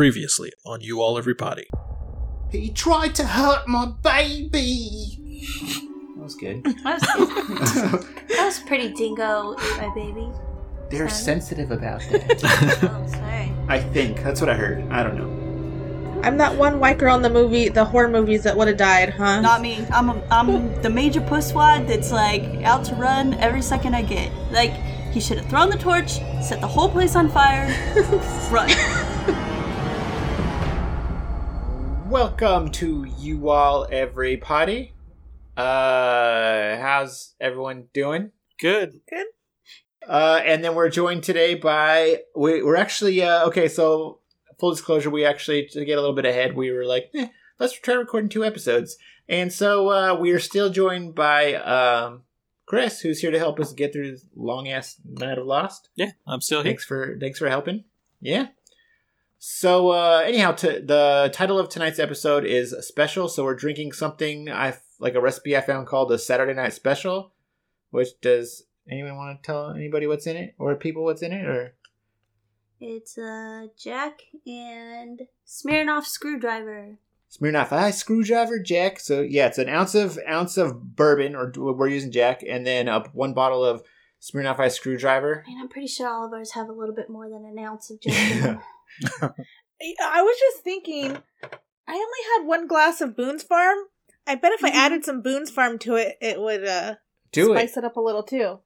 Previously on You All Everybody. He tried to hurt my baby. That was good. That was, that was pretty dingo, ate my baby. They're Sorry. sensitive about that. Oh, sorry. I think that's what I heard. I don't know. I'm that one white girl in the movie, the horror movies that would have died, huh? Not me. I'm a, I'm the major pusswad that's like out to run every second I get. Like he should have thrown the torch, set the whole place on fire, run. Welcome to you all, everybody. Uh, how's everyone doing? Good. Good. Uh, and then we're joined today by we, we're actually uh, okay. So full disclosure, we actually to get a little bit ahead, we were like, eh, let's try recording two episodes, and so uh, we are still joined by um, Chris, who's here to help us get through this long ass night of Lost. Yeah, I'm still here. Thanks for thanks for helping. Yeah. So uh, anyhow, t- the title of tonight's episode is special. So we're drinking something I like a recipe I found called a Saturday Night Special. Which does anyone want to tell anybody what's in it or people what's in it or? It's uh, Jack and Smirnoff screwdriver. Smirnoff I screwdriver, Jack. So yeah, it's an ounce of ounce of bourbon, or we're using Jack, and then uh, one bottle of Smirnoff Ice screwdriver. And I'm pretty sure all of ours have a little bit more than an ounce of Jack. I was just thinking, I only had one glass of Boone's Farm. I bet if I Mhm. added some Boone's Farm to it, it would uh, Do spice it. it up a little too.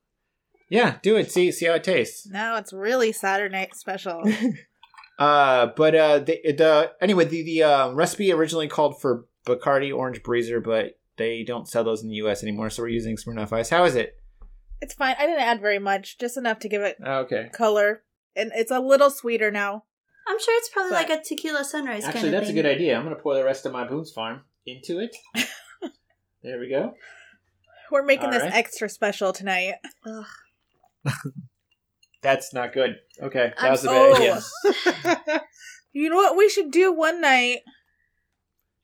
Yeah, do it. See see how it tastes. Now it's really Saturday night special. Uh, but uh, the, the anyway, the the um, recipe originally called for Bacardi Orange Breezer, but they don't sell those in the U.S. anymore, so we're using Smirnoff Ice. How is it? it's fine. I didn't add very much, just enough to give it Oh, okay. color, and it's a little sweeter now. I'm sure it's probably But- like a tequila sunrise Actually, kind of that's thing. a good idea. I'm gonna pour the rest of my Boone's Farm into it. there we go. We're making All this right. extra special tonight. Ugh. That's not good. Okay, that I'm was a so- bad idea. You know what we should do one night?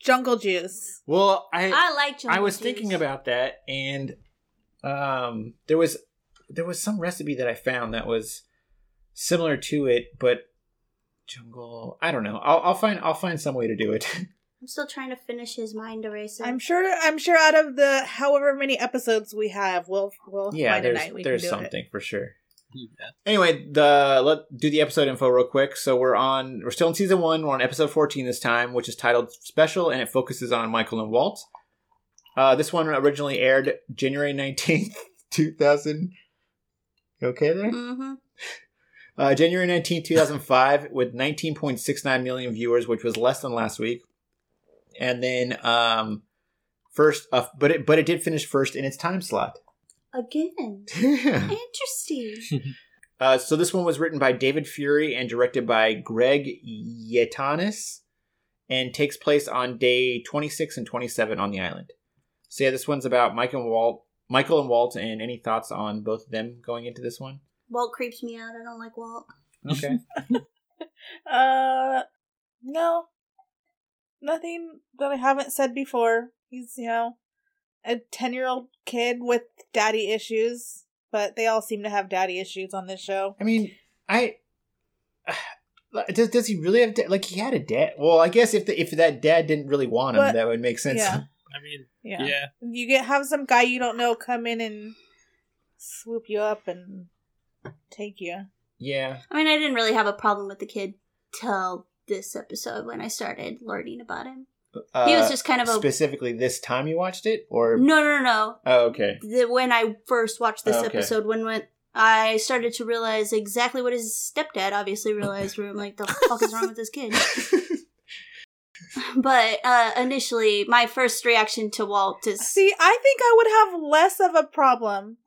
Jungle juice. Well, I I like jungle I was juice. thinking about that, and um, there was there was some recipe that I found that was similar to it, but jungle. I don't know. I'll, I'll find I'll find some way to do it. I'm still trying to finish his mind eraser. I'm sure. I'm sure. Out of the however many episodes we have, we'll we'll yeah, find a there's night we there's can do it. something for sure. Yeah. Anyway, the let do the episode info real quick. So we're on we're still in season one. We're on episode fourteen this time, which is titled Special, and it focuses on Michael and Walt. Uh, this one originally aired January nineteenth, two thousand. You okay there? Mm-hmm. Uh, January nineteenth, two 2005, with 19.69 million viewers, which was less than last week. And then um, first, uh, but it but it did finish first in its time slot. Again. Interesting. uh, so this one was written by David Fury and directed by Greg Yaitanes, and takes place on day 26 and 27 on the island. So yeah, this one's about Mike and Walt, Michael and Walt, and any thoughts on both of them going into this one? Walt creeps me out. I don't like Walt. Okay. Uh, no, nothing that I haven't said before. He's you know a ten year old kid with daddy issues, but they all seem to have daddy issues on this show. I mean, I does does he really have da- like he had a dad? Well, I guess if the, if that dad didn't really want him, But- that would make sense. yeah. I mean, Yeah. yeah. you get have some guy you don't know come in and swoop you up and take you. Yeah. I mean, I didn't really have a problem with the kid till this episode when I started learning about him. Uh, He was just kind of a specifically this time you watched it, or no, no, no. oh, okay, The, when I first watched this Oh, okay. episode, when when I started to realize exactly what his stepdad obviously realized, where I'm like, the fuck is wrong with this kid? But uh, initially, my first reaction to Walt is, See, I think I would have less of a problem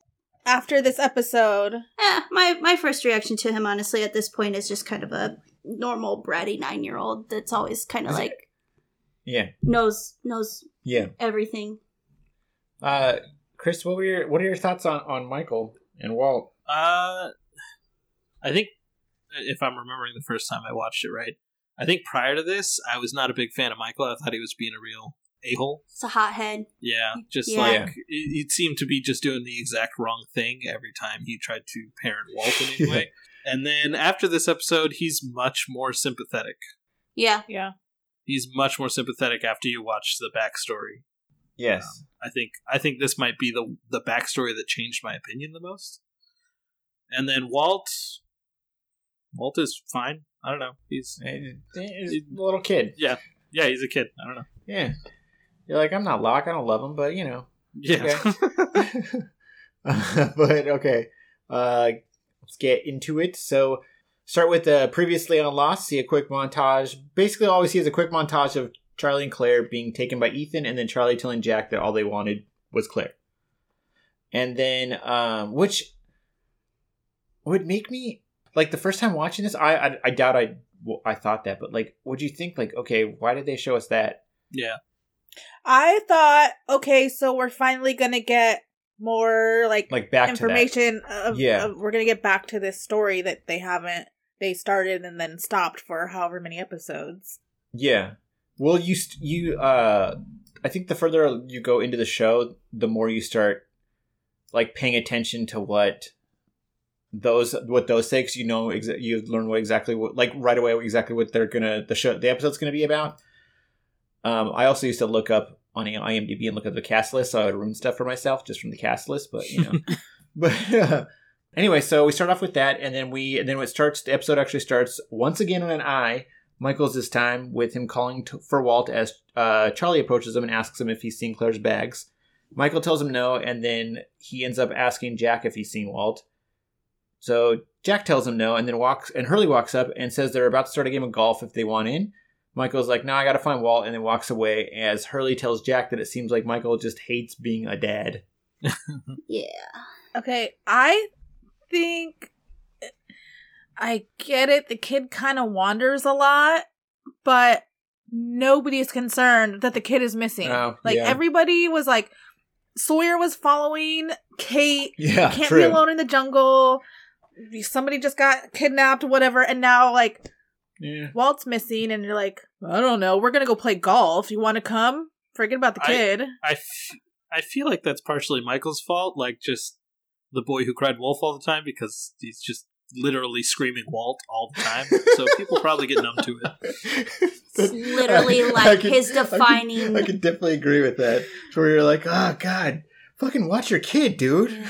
after this episode. eh, my my first reaction to him, honestly, at this point, is just kind of a normal bratty nine year old that's always kind of Is it- like yeah, knows knows yeah. everything. Uh, Chris, what were your what are your thoughts on on Michael and Walt? Uh, I think if I'm remembering the first time I watched it right, I think prior to this, I was not a big fan of Michael. I thought he was being a real a hole. It's a hothead. Yeah, just Yeah. like it, it seemed to be just doing the exact wrong thing every time he tried to parent Walt in any way. And then after this episode, he's much more sympathetic. Yeah. Yeah. He's much more sympathetic after you watch the backstory. Yes. Um, I think I think this might be the the backstory that changed my opinion the most. And then Walt, Walt is fine. I don't know. He's He's a little kid. yeah, yeah. He's a kid. I don't know. Yeah. You're like, I'm not Locke. I don't love him, but you know. Yeah. but okay. Uh, let's get into it. So, start with uh, previously on Lost. See a quick montage. Basically, all we see is a quick montage of Charlie and Claire being taken by Ethan, and then Charlie telling Jack that all they wanted was Claire. And then, um, which would make me like the first time watching this. I I, I doubt I I thought that, but like, would you think like, okay, why did they show us that? yeah. I thought, okay, so we're finally gonna get more like, Like back to information. Of, Yeah. of- we're gonna get back to this story that they haven't. They started and then stopped for however many episodes. Yeah. Well, you st- you uh, I think the further you go into the show, the more you start like paying attention to what those what those say 'cause you know exa- you learn what exactly what like right away exactly what they're gonna the show the episode's gonna be about. Um, I also used to look up on IMDb and look at the cast list, so I would ruin stuff for myself just from the cast list. But you know, but uh, anyway, so we start off with that, and then we and then it starts, the episode actually starts once again on an I. Michael's this time with him calling to, for Walt as uh, Charlie approaches him and asks him if he's seen Claire's bags. Michael tells him no, and then he ends up asking Jack if he's seen Walt. So Jack tells him no, and then walks and Hurley walks up and says they're about to start a game of golf if they want in. Michael's like, "No, I gotta find Walt," and then walks away. As Hurley tells Jack that it seems like Michael just hates being a dad. Yeah. Okay, I think I get it. The kid kind of wanders a lot, but nobody's concerned that the kid is missing. Oh, like yeah. everybody was like, Sawyer was following Kate. Yeah, Can't be alone in the jungle. Somebody just got kidnapped, whatever, and now like Yeah. Walt's missing, and you're like, I don't know. We're gonna go play golf. You want to come? Forget about the I- kid. I, f- I feel like that's partially Michael's fault, like just the boy who cried wolf all the time because he's just literally screaming Walt all the time. so people probably get numb to it. It's literally like his I can- defining- I can, definitely agree with that. Where you're like, oh god, fucking watch your kid, dude.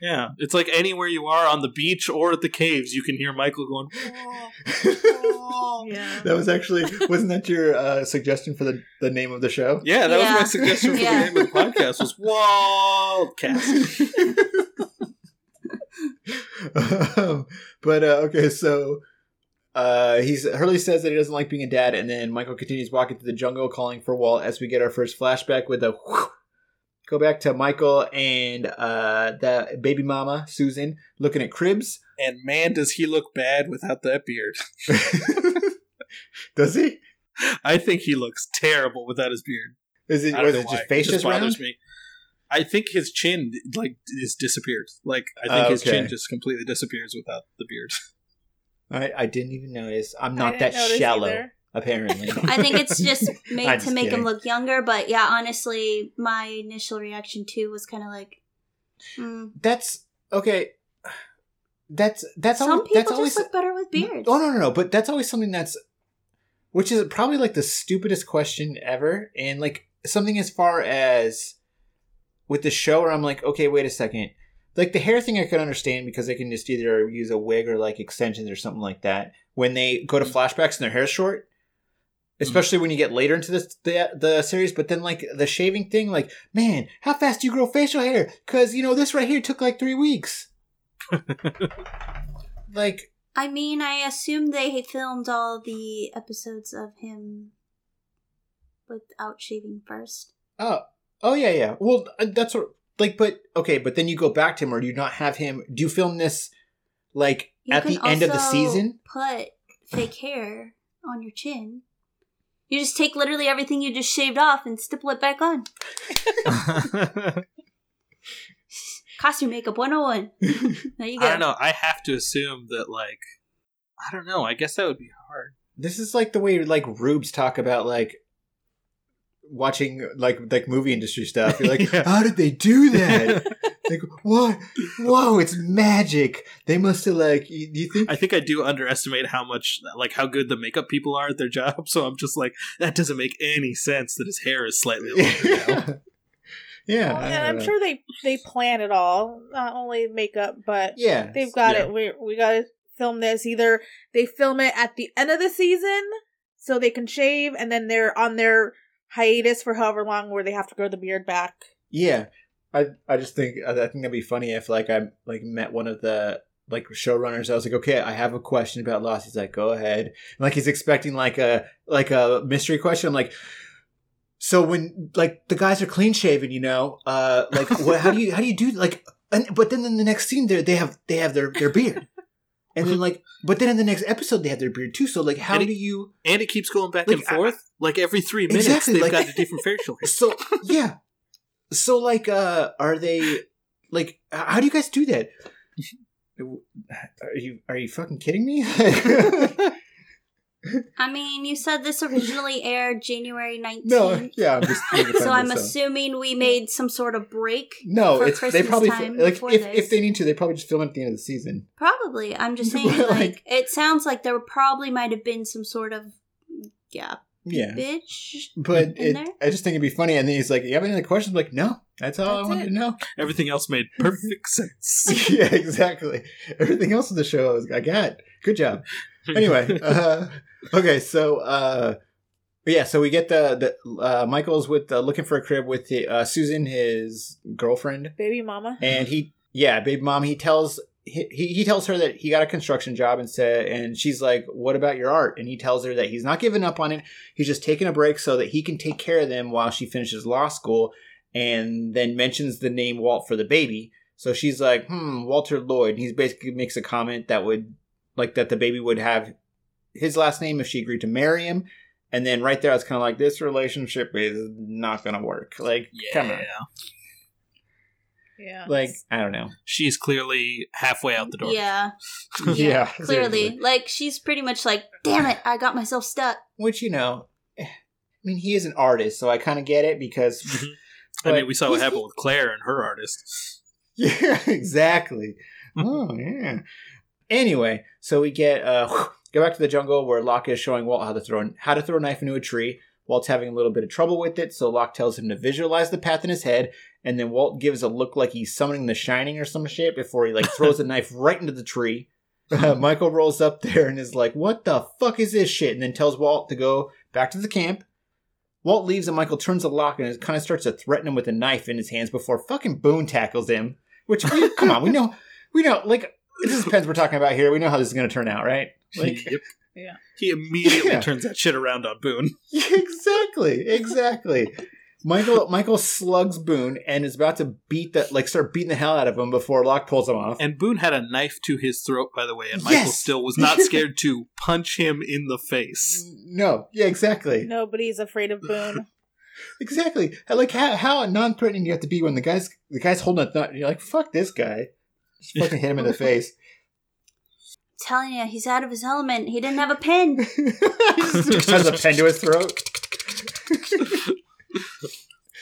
Yeah, it's like anywhere you are on the beach or at the caves, you can hear Michael going. yeah. That was actually wasn't that your uh, suggestion for the, the name of the show? Yeah, that Yeah. was my suggestion for Yeah. the name of the podcast was Waldcast. um, but uh, okay, so uh, he's Hurley says that he doesn't like being a dad, and then Michael continues walking through the jungle, calling for Walt. As we get our first flashback with a whew, go back to Michael and uh, the baby mama Susan looking at cribs. and man, does he look bad without that beard. Does he? I think he looks terrible without his beard. Is it I don't was know it why. just face It just bothers round? me. I think his chin like is disappeared. Like I think Oh, his chin just completely disappears without the beard. I, I didn't even notice. I'm I not didn't that shallow, either. Apparently. I think it's just made I'm to make kidding. him look younger, but yeah, honestly, my initial reaction too was kind of like, hmm. that's okay. That's that's some always, people that's just always look better with beards. Oh no no no! But that's always something that's, which is probably like the stupidest question ever, and like something as far as with the show where I'm like, okay, wait a second, like the hair thing I could understand because they can just either use a wig or like extensions or something like that when they go to flashbacks and their hair's short. Especially when you get later into this the the series, but then like the shaving thing, like man, how fast do you grow facial hair? Because you know this right here took like three weeks. like I mean, I assume they filmed all the episodes of him without shaving first. Oh, oh yeah, yeah. Well, uh, that's what like, but okay, but then you go back to him, or do you not have him? Do you film this like You at the end of the season? Put fake hair on your chin. You just take literally everything you just shaved off and stipple it back on. Costume makeup 101. There you go. I don't know. I have to assume that like I don't know. I guess that would be hard. This is like the way like rubes talk about like watching like like movie industry stuff. You're like, Yeah. how did they do that? like what? Whoa! It's magic. They must have like. You, you think? I think I do underestimate how much, like, how good the makeup people are at their job. So I'm just like, that doesn't make any sense that his hair is slightly longer now. yeah, Well, and I'm know. sure they they plan it all, not only makeup, but Yeah, they've got Yeah. it. We we got to film this. Either they film it at the end of the season so they can shave, and then they're on their hiatus for however long where they have to grow the beard back. Yeah, I I just think I think that'd be funny if like I like met one of the like showrunners. I was like, okay, I have a question about Lost. He's like, go ahead. And, like he's expecting like a like a mystery question. I'm like. So when like the guys are clean shaven, you know, uh, like what? How do you how do you do like? And but then in the next scene, they they have they have their their beard, and then like, but then in the next episode they have their beard too. So like, how it- do you? and it keeps going back Like, and forth. like every three minutes, Exactly, they've like- got a different facial hair. So yeah, so like, uh, are they like? How do you guys do that? Are you are you fucking kidding me? I mean, you said this originally aired January 19th. no, yeah. I'm just So I'm myself. assuming we made some sort of break. no, for it's they probably time like if this. if they need to, they probably just film it at the end of the season. Probably. I'm just saying, Like- like, it sounds like there probably might have been some sort of gap, Yeah, bitch. but In it, there? I just think it'd be funny. And then he's like, "You have any other questions?" I'm like, no, that's all I wanted it. to know. Everything else made perfect sense. yeah, exactly. Everything else in the show is I got. Good job. anyway, uh, okay, so uh, yeah, so we get the the uh, Michael's with uh, looking for a crib with the, uh, Susan, his girlfriend, Baby mama. and he yeah, baby mom. He tells he, he tells her that he got a construction job and said, and she's like, "What about your art?" And he tells her that he's not giving up on it. He's just taking a break so that he can take care of them while she finishes law school, and then mentions the name Walt for the baby. So she's like, "Hmm, Walter Lloyd." And he basically makes a comment that would like that the baby would have his last name if she agreed to marry him. And then right there, I was kind of like, this relationship is not to work. Like, come on. Yeah. Like, I don't know. She's clearly halfway out the door. Yeah, Yeah, clearly. seriously. Like, she's pretty much like, damn it, I got myself stuck. Which, you know, eh, I mean, he is an artist, so I kind of get it because. Mhm. I mean, we saw what happened with Claire and her artist. Yeah, exactly. oh, yeah. Anyway, so we get uh go back to the jungle where Locke is showing Walt how to throw how to throw a knife into a tree. Walt's having a little bit of trouble with it, so Locke tells him to visualize the path in his head, and then Walt gives a look like he's summoning the Shining or some shit before he like throws a knife right into the tree. Uh, Michael rolls up there and is like, "What the fuck is this shit?" and then tells Walt to go back to the camp. Walt leaves and Michael turns the Locke and kind of starts to threaten him with a knife in his hands before fucking Boone tackles him. Which, we, come on, we know, we know, like, this is Pens we're talking about here. We know how this is going to turn out, right? Like, yep. Yeah. He immediately Yeah. turns that shit around on Boone. exactly, exactly. Michael Michael slugs Boone and is about to beat that like start beating the hell out of him before Locke pulls him off. And Boone had a knife to his throat, by the way, and Michael Yes! still was not scared to punch him in the face. no, yeah, exactly, Nobody's afraid of Boone. exactly. Like how how non-threatening you have to be when the guy's the guy's holding a thought. You're like, fuck this guy. Just fucking hit him in the face. telling you, he's out of his element. He didn't have a pen. he just has a pen to his throat.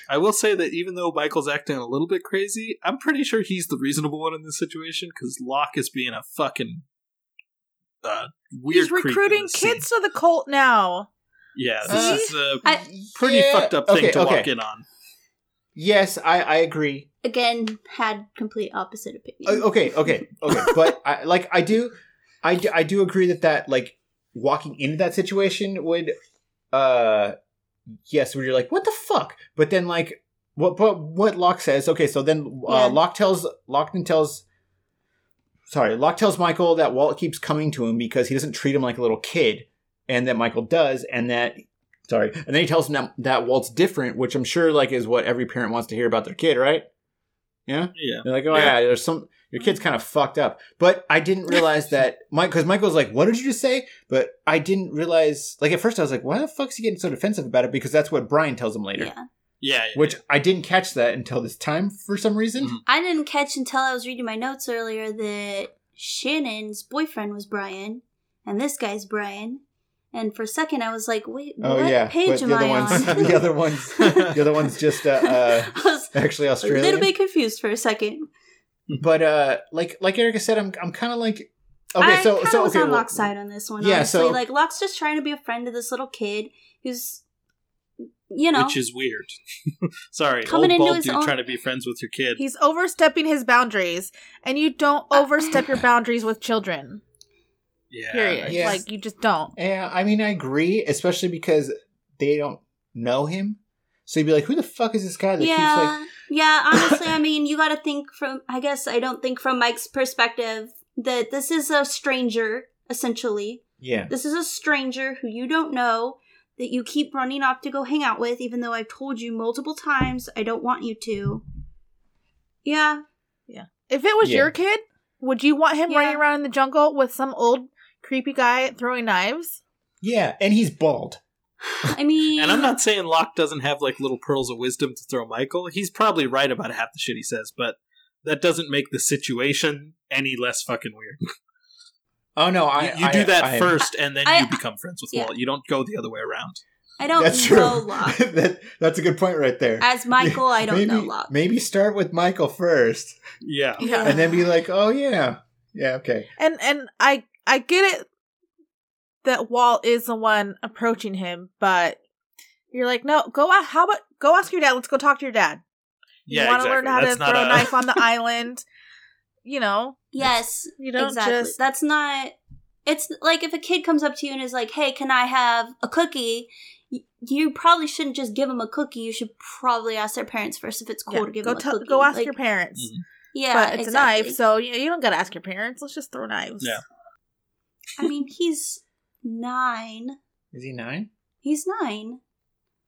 I will say that even though Michael's acting a little bit crazy, I'm pretty sure he's the reasonable one in this situation because Locke is being a fucking uh, weird. He's recruiting this kids to the cult now. Yeah, Uh, this is a I- pretty Yeah, fucked up thing okay, to okay. walk in on. Yes, I I agree. Again, had complete opposite opinion. Uh, okay, okay, okay. but I, like I do, I do, I do agree that that like walking into that situation would, uh, yes, where you're like, what the fuck? But then like what what what Locke says? Okay, so then uh, Yeah. Locke tells Locke then tells. Sorry, Locke tells Michael that Walt keeps coming to him because he doesn't treat him like a little kid, and that Michael does, and that sorry, and then he tells him that, that Walt's different, which I'm sure like is what every parent wants to hear about their kid, right? Yeah. Yeah, They're like, oh Yeah. yeah, there's some your kid's kind of fucked up. But I didn't realize that Mike because Michael's like, what did you just say? But I didn't realize like at first I was like, why the fuck's he getting so defensive about it? Because that's what Brian tells him later. yeah. yeah, yeah, Which I didn't catch that until this time for some reason. Mhm. I didn't catch until I was reading my notes earlier that Shannon's boyfriend was Brian, and this guy's Brian, And for a second, I was like, "Wait, Oh what yeah, page but am the other I ones, on?" the other ones, the other one's just uh, uh I was actually a little bit confused for a second. But uh, like like Erica said, I'm I'm kind of like okay. I so kinda so was okay. on well- Locke's side on this one. Yeah, honestly. so- like Locke's just trying to be a friend to this little kid who's, you know, which is weird. Sorry, Coming old into bald his dude own- trying to be friends with your kid. He's overstepping his boundaries, and you don't overstep your boundaries with children. yeah, Period. Yes. Like you just don't. Yeah, I mean, I agree, especially because they don't know him. So you'd be like, "Who the fuck is this guy that yeah, keeps like?" yeah. Honestly, I mean, you got to think from. I guess I don't think from Mike's perspective that this is a stranger. Essentially, Yeah, this is a stranger who you don't know that you keep running off to go hang out with, even though I've told you multiple times I don't want you to. Yeah, Yeah. If it was Yeah. your kid, would you want him Yeah. running around in the jungle with some old creepy guy throwing knives? yeah, and he's bald. I mean, And I'm not saying Locke doesn't have like little pearls of wisdom to throw Michael. He's probably right about half the shit he says, but that doesn't make the situation any less fucking weird. Oh no, You, I you I- do that I am- first, and then I- you become friends with yeah. Walt. You don't go the other way around. I don't That's know true. Locke. that, that's a good point right there. As Michael, I don't maybe, know Locke. Maybe start with Michael first, Yeah. Yeah. and then be like, "Oh yeah, yeah, okay." And and I I get it that Walt is the one approaching him, but you're like, no, go out. How about go ask your dad? Let's go talk to your dad. You Yeah, want to exactly. learn how That's to not throw a a- knife on the island. You know, Yes, you don't exactly. just That's not. It's like if a kid comes up to you and is like, "Hey, can I have a cookie?" You probably shouldn't just give them a cookie. You should probably ask their parents first if it's cool yeah, to give go them a cookie. go ask Like, your parents. Mhm. Yeah, but it's exactly. a knife, so you, you don't gotta ask your parents. Let's just throw knives. Yeah. I mean, he's nine. Is he nine? He's nine.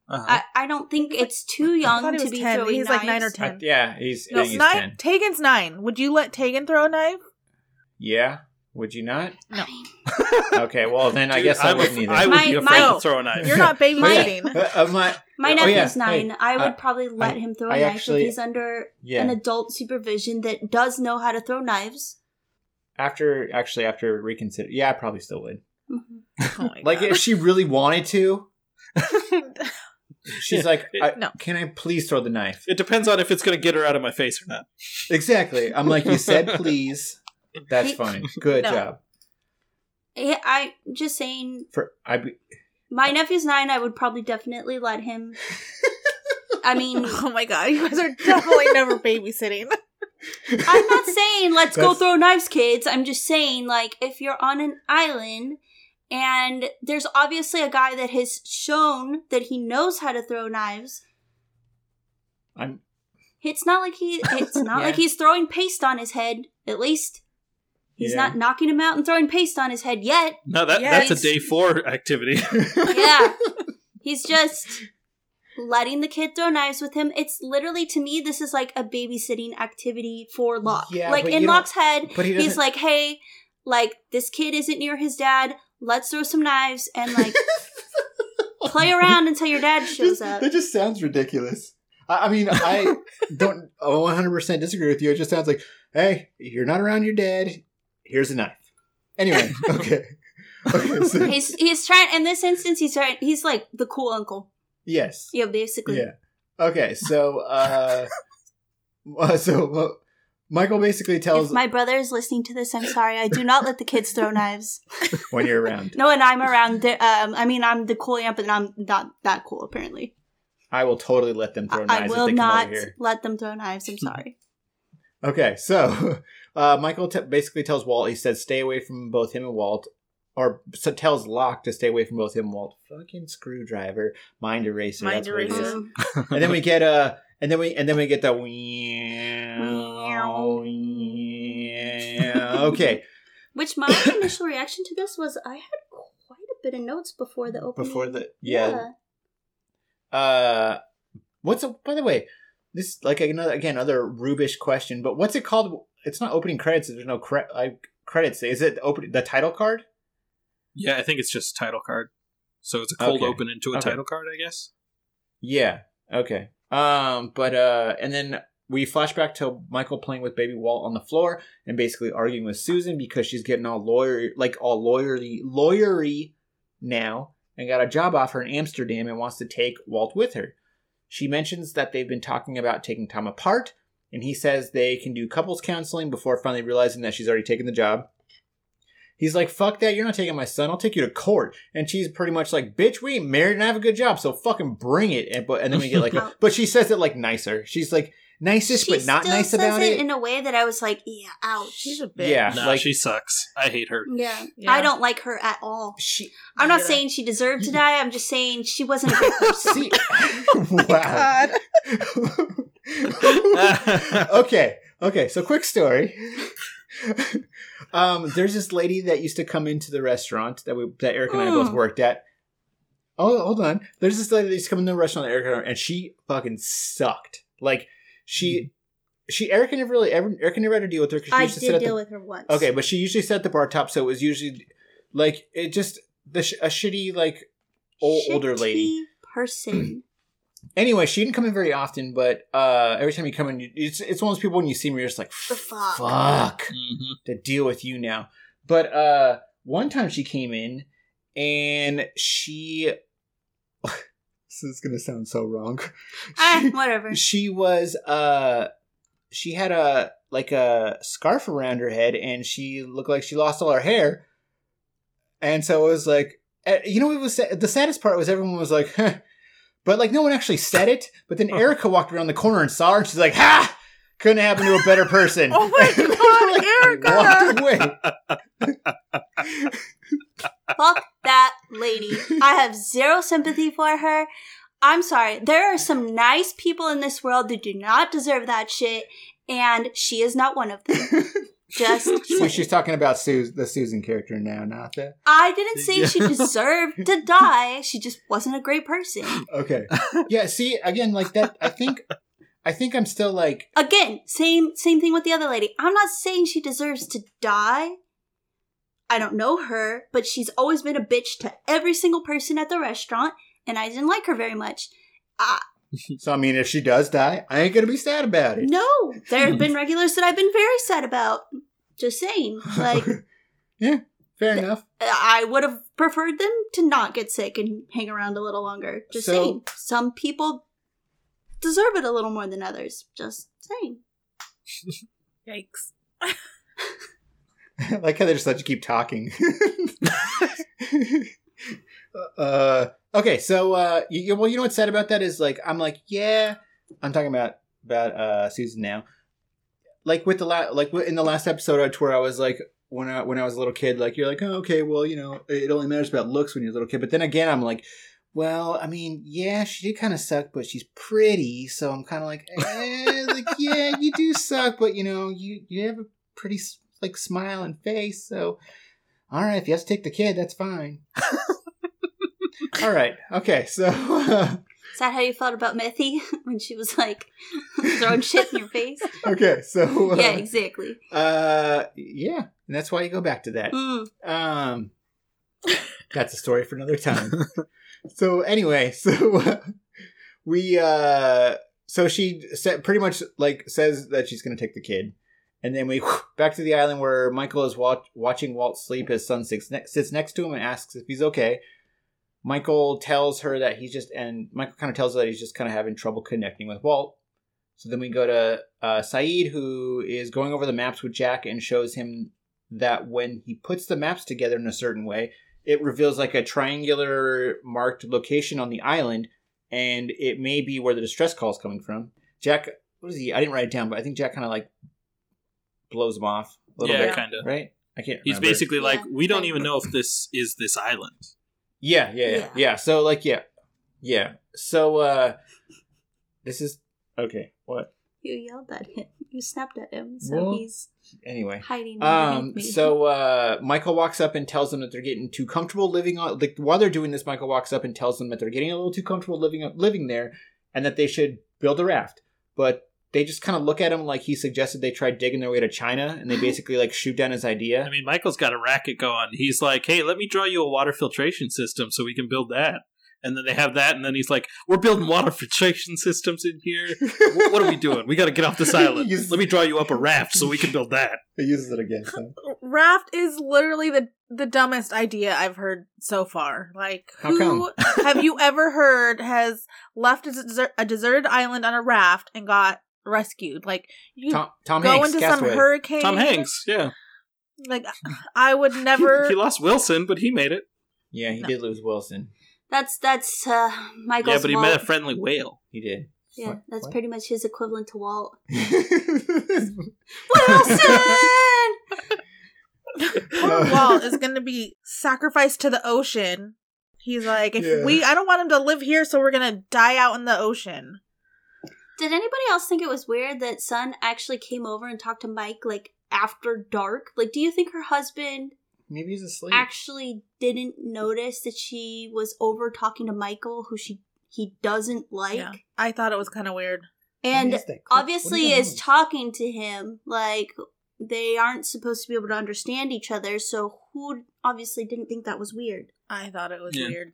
Uh-huh. I, I don't think it's too young thought to be 10. throwing He's like nine or ten. I- yeah, he's, No, he's nine. ten. Tegan's nine. Would you let Tegan throw a knife? Yeah, would you not? No. Okay, well then I Dude, guess I I'm wouldn't either. I would My- be my- afraid No. to throw a knife. You're not yeah. babysitting. Uh, uh, my, My oh, nephew's yeah, nine. hey, I would uh, probably let I- him throw a I knife actually- if he's under yeah. an adult supervision that does know how to throw knives. after actually after reconsider, yeah, I probably still would. Mhm. Oh Like God. if she really wanted to, she's like, I, No. "Can I please throw the knife?" It depends on if it's going to get her out of my face or not. Exactly. I'm like, "You said please." That's He- fine. Good No. job. Yeah, I just saying. For I, be- My nephew's nine. I would probably definitely let him. I mean, oh my god, you guys are definitely never babysitting. I'm not saying let's go throw knives, kids. I'm just saying, like, if you're on an island and there's obviously a guy that has shown that he knows how to throw knives, I'm it's not like he. It's not Yeah. like he's throwing paste on his head. At least he's Yeah. not knocking him out and throwing paste on his head yet. No, that Yeah, that's a day four activity. Yeah, he's just letting the kid throw knives with him. It's literally to me, this is like a babysitting activity for Locke. Yeah, like in you Locke's head, but he he's like, "Hey, like this kid isn't near his dad. Let's throw some knives and like play around until your dad shows up." That just sounds ridiculous. I, I mean, I don't 100 percent disagree with you. It just sounds like, hey, you're not around your dad. Here's a knife. Anyway, okay, okay. So, He's he's trying in this instance. He's trying. He's like the cool uncle. yes, Yeah, basically. yeah. Okay, so uh, uh, so Michael basically tells If my brother is listening to this, I'm sorry. I do not let the kids throw knives. when you're around, No, and I'm around. The, um, I mean, I'm the cool aunt, but I'm not that cool. Apparently, I will totally let them throw I knives I will if they come not over here. let them throw knives. I'm sorry. Okay, so uh, Michael t- basically tells Walt, he says, stay away from both him and Walt, or so tells Locke to stay away from both him and Walt. Fucking screwdriver, mind eraser. Mind that's what it is. eraser. And then we get uh, and then we and then we get the okay which my initial reaction to this was I had quite a bit of notes before the opening. before the yeah. Uh, what's it? By the way, this like another again another Rubish question, but what's it called? It's not opening credits. There's no cre- like credits. Is it open the title card? yeah, I think it's just title card. So it's a cold Okay. open into a Okay. title card, I guess. Yeah. Okay. Um. But uh, and then we flash back to Michael playing with baby Walt on the floor and basically arguing with Susan because she's getting all lawyer like all lawyery lawyery now and got a job offer in Amsterdam and wants to take Walt with her. She mentions that they've been talking about taking time apart, and he says they can do couples counseling before finally realizing that she's already taken the job. He's like, fuck that, you're not taking my son, I'll take you to court. And she's pretty much like, bitch, we ain't married and I have a good job, so fucking bring it. And, but, and then we get like, a, but she says it like nicer. She's like, nicest, she but not still nice says about it it. in a way that I was like, yeah, ouch. She's a bitch. Yeah. No, like- she sucks. I hate her. yeah. Yeah. I don't like her at all. she, I'm not Yeah. saying she deserved to die. I'm just saying she wasn't a good person. see, wow. God. okay, okay. So, quick story. Um, there's this lady that used to come into the restaurant that we that Eric and I both worked at. Oh, hold on. There's this lady that used to come into the restaurant that Eric and, I- and she fucking sucked. Like she, she Eric never really ever Eric never had to deal with her because she I used to sit did at deal the with her once. okay, but she usually sat at the bar top, so it was usually like it just the sh- a shitty like old, older lady. Person. Anyway, she didn't come in very often, but uh, every time you come in, you- it's it's one of those people when you see me, you're just like, The fuck. fuck, hmm to deal with you now. But uh, one time she came in, and she, this is gonna sound so wrong. ah, She, whatever. she was uh, she had a like a scarf around her head, and she looked like she lost all her hair, and so it was like, eh, you know, it was sa- the saddest part was everyone was like, huh. But like no one actually said it. But then Erica walked around the corner and saw her, and she's like, ha. Couldn't happen to a better person. Oh my God, Erica! Walked away. Fuck that lady. I have zero sympathy for her. I'm sorry. There are some nice people in this world that do not deserve that shit, and she is not one of them. Just So she's talking about Sus- the Susan character now, not the. I didn't say she deserved to die. She just wasn't a great person. Okay. Yeah. See, again, like that. I think. I think I'm still like. Again, same same thing with the other lady. I'm not saying she deserves to die. I don't know her, but she's always been a bitch to every single person at the restaurant, and I didn't like her very much. So I mean, if she does die, I ain't gonna be sad about it. No, there have been regulars that I've been very sad about. Just saying. Like, yeah. Fair enough. I would have preferred them to not get sick and hang around a little longer. Just So- saying. Some people deserve it a little more than others. Just saying. Yikes. like how they just let you keep talking. uh, okay, so uh, you, you- well, you know what's sad about that is like I'm like, yeah, I'm talking about about uh, Susan now. Like with the last like in the last episode, I- where I was like, when I when I was a little kid, like you're like, oh, okay, well, you know, it only matters about looks when you're a little kid. But then again, I'm like. Well, I mean, yeah, she did kind of suck, but she's pretty, so I'm kind of like, eh, like, yeah, you do suck, but you know, you you have a pretty like smile and face, so all right, if you have to take the kid, that's fine. all right, okay, so Is that how you felt about Methy when she was like throwing shit in your face? okay, so uh, yeah, exactly. uh, yeah, and that's why you go back to that. Mm. Um, that's a story for another time. so anyway, so uh, we uh, so she sa- pretty much like says that she's gonna take the kid, and then we back to the island where Michael is watch, watching Walt sleep. His son sits, ne- sits next to him and asks if he's okay. Michael tells her that he's just, and Michael kind of tells her that he's just kind of having trouble connecting with Walt. So then we go to uh, Sayid, who is going over the maps with Jack and shows him that when he puts the maps together in a certain way, it reveals like a triangular marked location on the island, and it may be where the distress call is coming from. Jack, what is he? I didn't write it down, but I think Jack kind of like blows him off a little Yeah, bit, kind of. right? I can't. He's remember. basically like, we don't even know if this is this island. Yeah, yeah, yeah, Yeah. yeah. So like, yeah, yeah. So uh this is okay. What? You yelled at him. You snapped at him, so Well, he's Anyway. hiding Um. So uh, Michael walks up and tells them that they're getting too comfortable living on. Like while they're doing this, Michael walks up and tells them that they're getting a little too comfortable living living there, and that they should build a raft. But they just kind of look at him like he suggested they try digging their way to China, and they basically like shoot down his idea. I mean, Michael's got a racket going. He's like, hey, let me draw you a water filtration system so we can build that. And then they have that, and then he's like, we're building water filtration systems in here. Wh- what are we doing? We got to get off this island. Yes. Let me draw you up a raft so we can build that. he uses it again. So. Raft is literally the the dumbest idea I've heard so far. Like, How who have you ever heard has left a, deser- a deserted island on a raft and got rescued? Like, you Tom, Tom go Hanks, into Cast Away. some hurricane. Tom Hanks, yeah. Like, I would never. He lost Wilson, but he made it. yeah, he did lose Wilson. That's that's uh, Michael's yeah, but he Walt. met a friendly whale. He did. yeah, What? that's What? pretty much his equivalent to Walt. Wilson! Wilson. Poor Walt is going to be sacrificed to the ocean. He's like, if Yeah. we, I don't want him to live here, so we're gonna die out in the ocean. Did anybody else think it was weird that Sun actually came over and talked to Mike like after dark? Like, do you think her husband Maybe he's asleep. actually didn't notice that she was over talking to Michael, who she he doesn't like, yeah, I thought it was kind of weird. and What is? What- obviously what that is talking to him like they aren't supposed to be able to understand each other. So who obviously didn't think that was weird? I thought it was Yeah. weird.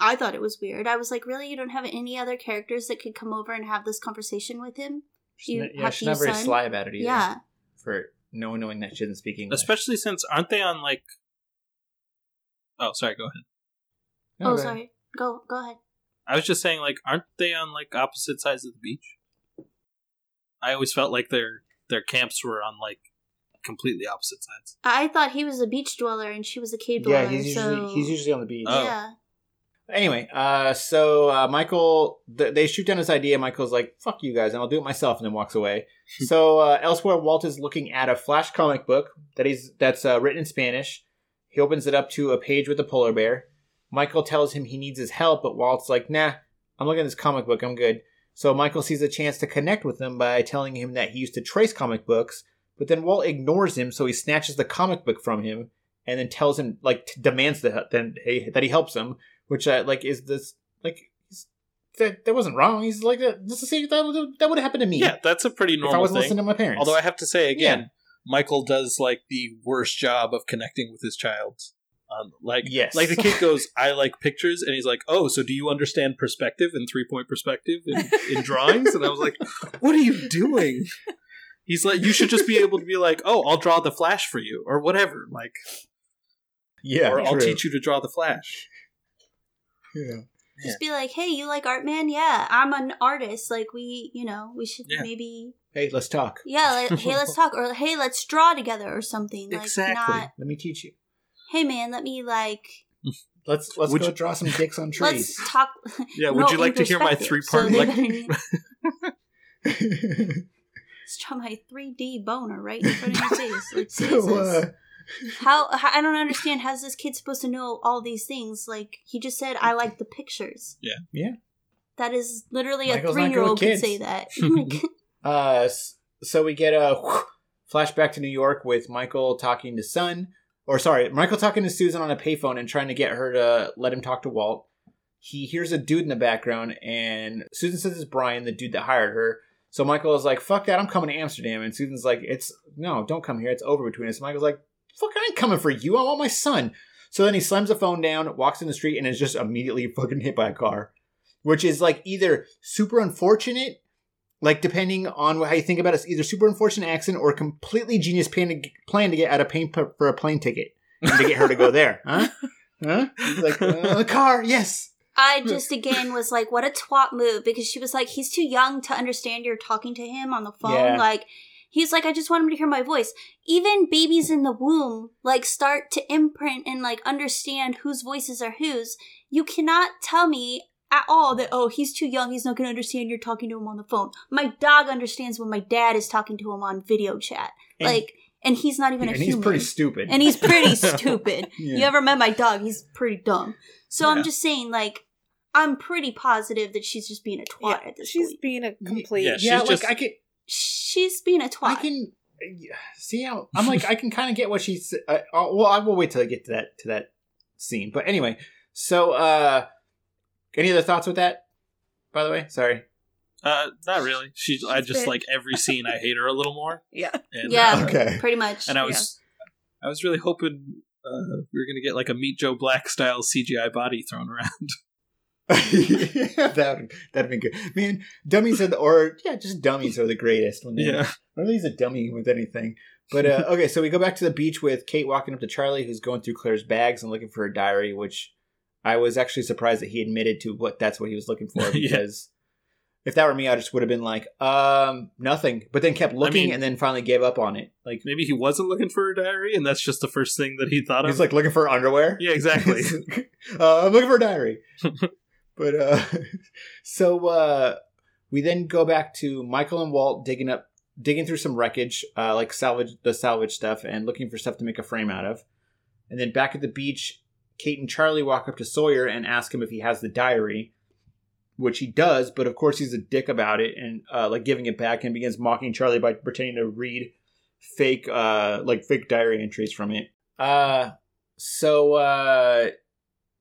I thought it was weird. I was like, really, you don't have any other characters that could come over and have this conversation with him? She's you not, yeah, she's not very Sun? sly about it either. Yeah. For no one knowing that she doesn't speak English. Especially since aren't they on like? Oh, sorry. Go ahead. No, oh, go ahead. sorry. Go go ahead. I was just saying, like, aren't they on like opposite sides of the beach? I always felt like their their camps were on like completely opposite sides. I thought he was a beach dweller and she was a cave dweller. Yeah, he's usually so he's usually on the beach. Oh. yeah. Anyway, uh, so uh, Michael, th- they shoot down his idea. Michael's like, "Fuck you guys," and I'll do it myself, and then walks away. so uh, elsewhere, Walt is looking at a Flash comic book that he's that's uh, written in Spanish. He opens it up to a page with a polar bear. Michael tells him he needs his help, but Walt's like, "Nah, I'm looking at this comic book. I'm good." So Michael sees a chance to connect with him by telling him that he used to trace comic books, but then Walt ignores him, so he snatches the comic book from him and then tells him, like, t- demands that then that he helps him, which uh, like is this like that that wasn't wrong. He's like that. To say that would that would happen to me Yeah, that's a pretty normal. if I thing. listening to my parents. Although I have to say again, Michael does like the worst job of connecting with his child. Um, like, Yes. like the kid goes, "I like pictures," and he's like, "Oh, so do you understand perspective and three point perspective in, in drawings?" And I was like, "What are you doing?" He's like, "You should just be able to be like, oh, I'll draw the flash for you, or whatever, like, yeah, or I'll teach you to draw the flash." Yeah. Just be like, hey, you like art, man? Yeah, I'm an artist. Like, we, you know, we should Yeah. maybe, Hey, let's talk. yeah, like, hey, let's talk, or hey, let's draw together, or something. Like, Exactly. not, Let me teach you. hey, man, let me like, Let's let's Would go you- draw some dicks on trees. let's talk. Yeah, no, would you like to hear my three part they like, Let's draw my 3D boner right in front of your face. Like, so, Jesus. uh, How, how I don't understand. How's this kid supposed to know all these things? Like he just said, I like the pictures. Yeah. Yeah. That is literally Michael's a three year old with could say that. Uh, so we get a flashback to New York with Michael talking to Sun, or sorry, Michael talking to Susan on a payphone and trying to get her to let him talk to Walt. He hears a dude in the background, and Susan says it's Brian, the dude that hired her. So Michael is like, "Fuck that, I'm coming to Amsterdam." And Susan's like, "It's no, don't come here. It's over between us." Michael's like, "Fuck, I ain't coming for you. I want my son." So then he slams the phone down, walks in the street, and is just immediately fucking hit by a car, which is like either super unfortunate like depending on how you think about it, it's either super unfortunate accident or completely genius plan to, plan to get out of paying p- for a plane ticket and to get her to go there. Huh? Huh? He's like, uh, the car, yes. I just again was like, what a twat move because she was like, he's too young to understand you're talking to him on the phone. Yeah. Like, he's like, I just want him to hear my voice. Even babies in the womb like start to imprint and like understand whose voices are whose. You cannot tell me at all that oh he's too young he's not going to understand you're talking to him on the phone my dog understands when my dad is talking to him on video chat And- like and he's not even a and he's pretty stupid. and he's pretty stupid. Yeah. You ever met my dog? He's pretty dumb. So I'm just saying, like, I'm pretty positive that she's just being a twat Yeah, at this she's point. being a complete. Yeah, yeah, she's like I can, She's being a twat. I can see how I'm like I can kind of get what she's. Uh, uh, well, I will wait till I get to that to that scene. But anyway, so uh any other thoughts with that? By the way, sorry. Uh, not really. She, I just Bit. like every scene. I hate her a little more. Yeah. And, Yeah. uh, Okay. pretty much. and I was, I was really hoping uh, we were gonna get like a Meet Joe Black style CGI body thrown around. that that'd been good, man. Dummies are the, or yeah, just dummies are the greatest when yeah, at least a dummy with anything. But uh, okay, so we go back to the beach with Kate walking up to Charlie, who's going through Claire's bags and looking for a diary, which I was actually surprised that he admitted to what that's what he was looking for Yeah. because if that were me, I just would have been like, um, nothing. But then kept looking mean- and then finally gave up on it. Like Maybe he wasn't looking for a diary, and that's just the first thing that he thought of. he's like looking for underwear. yeah, exactly. uh, I'm looking for a diary. But uh, so uh, we then go back to Michael and Walt digging up, digging through some wreckage, uh, like salvage the salvage stuff, and looking for stuff to make a frame out of. And then back at the beach, Kate and Charlie walk up to Sawyer and ask him if he has the diary, which he does. But of course, he's a dick about it and uh, like giving it back and begins mocking Charlie by pretending to read fake, uh, like fake diary entries from it. Uh, so uh,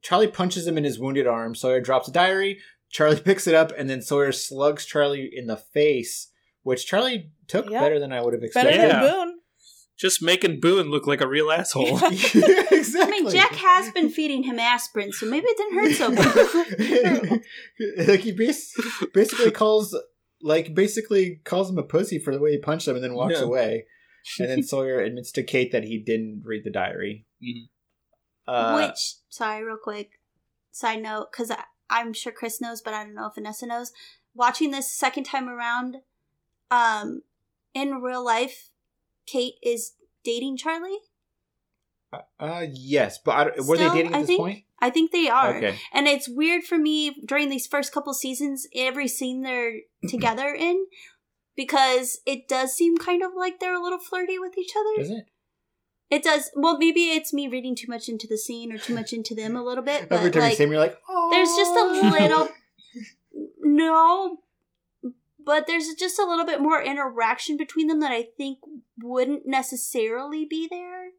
Charlie punches him in his wounded arm. Sawyer drops a diary. Charlie picks it up, and then Sawyer slugs Charlie in the face, which Charlie took Yeah. better than I would have Better expected. Yeah. Boone. just making Boone look like a real asshole. Yeah, exactly. I mean, Jack has been feeding him aspirin, so maybe it didn't hurt so bad. like he bas- basically calls, like basically calls him a pussy for the way he punched him, and then walks Yeah. away. And then Sawyer admits to Kate that he didn't read the diary. Mhm. Uh, Which, sorry, real quick, side note, because I'm sure Chris knows, but I don't know if Vanessa knows. Watching this second time around, um, in real life, Kate is dating Charlie. uh, yes, but I, were they dating at I this think- point? I think they are. Okay. And it's weird for me during these first couple seasons, every scene they're together in, because it does seem kind of like they're a little flirty with each other. Does it? It does. Well, maybe it's me reading too much into the scene or too much into them a little bit. But Every time you see him, you're like, oh. there's just a little. no, but there's just a little bit more interaction between them that I think wouldn't necessarily be there.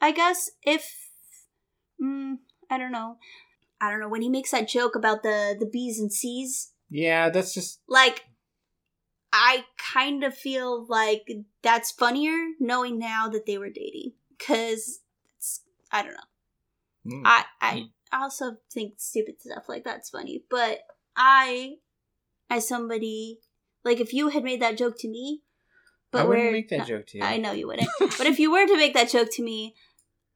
I guess if. Mm, I don't know. I don't know. When he makes that joke about the, the B's and C's, Yeah, that's just like I kind of feel like that's funnier knowing now that they were dating because it's I don't know. mm. I I also think stupid stuff like that's funny, but I, as somebody like if you had made that joke to me, but I wouldn't where make that joke to you. I know you wouldn't, but if you were to make that joke to me,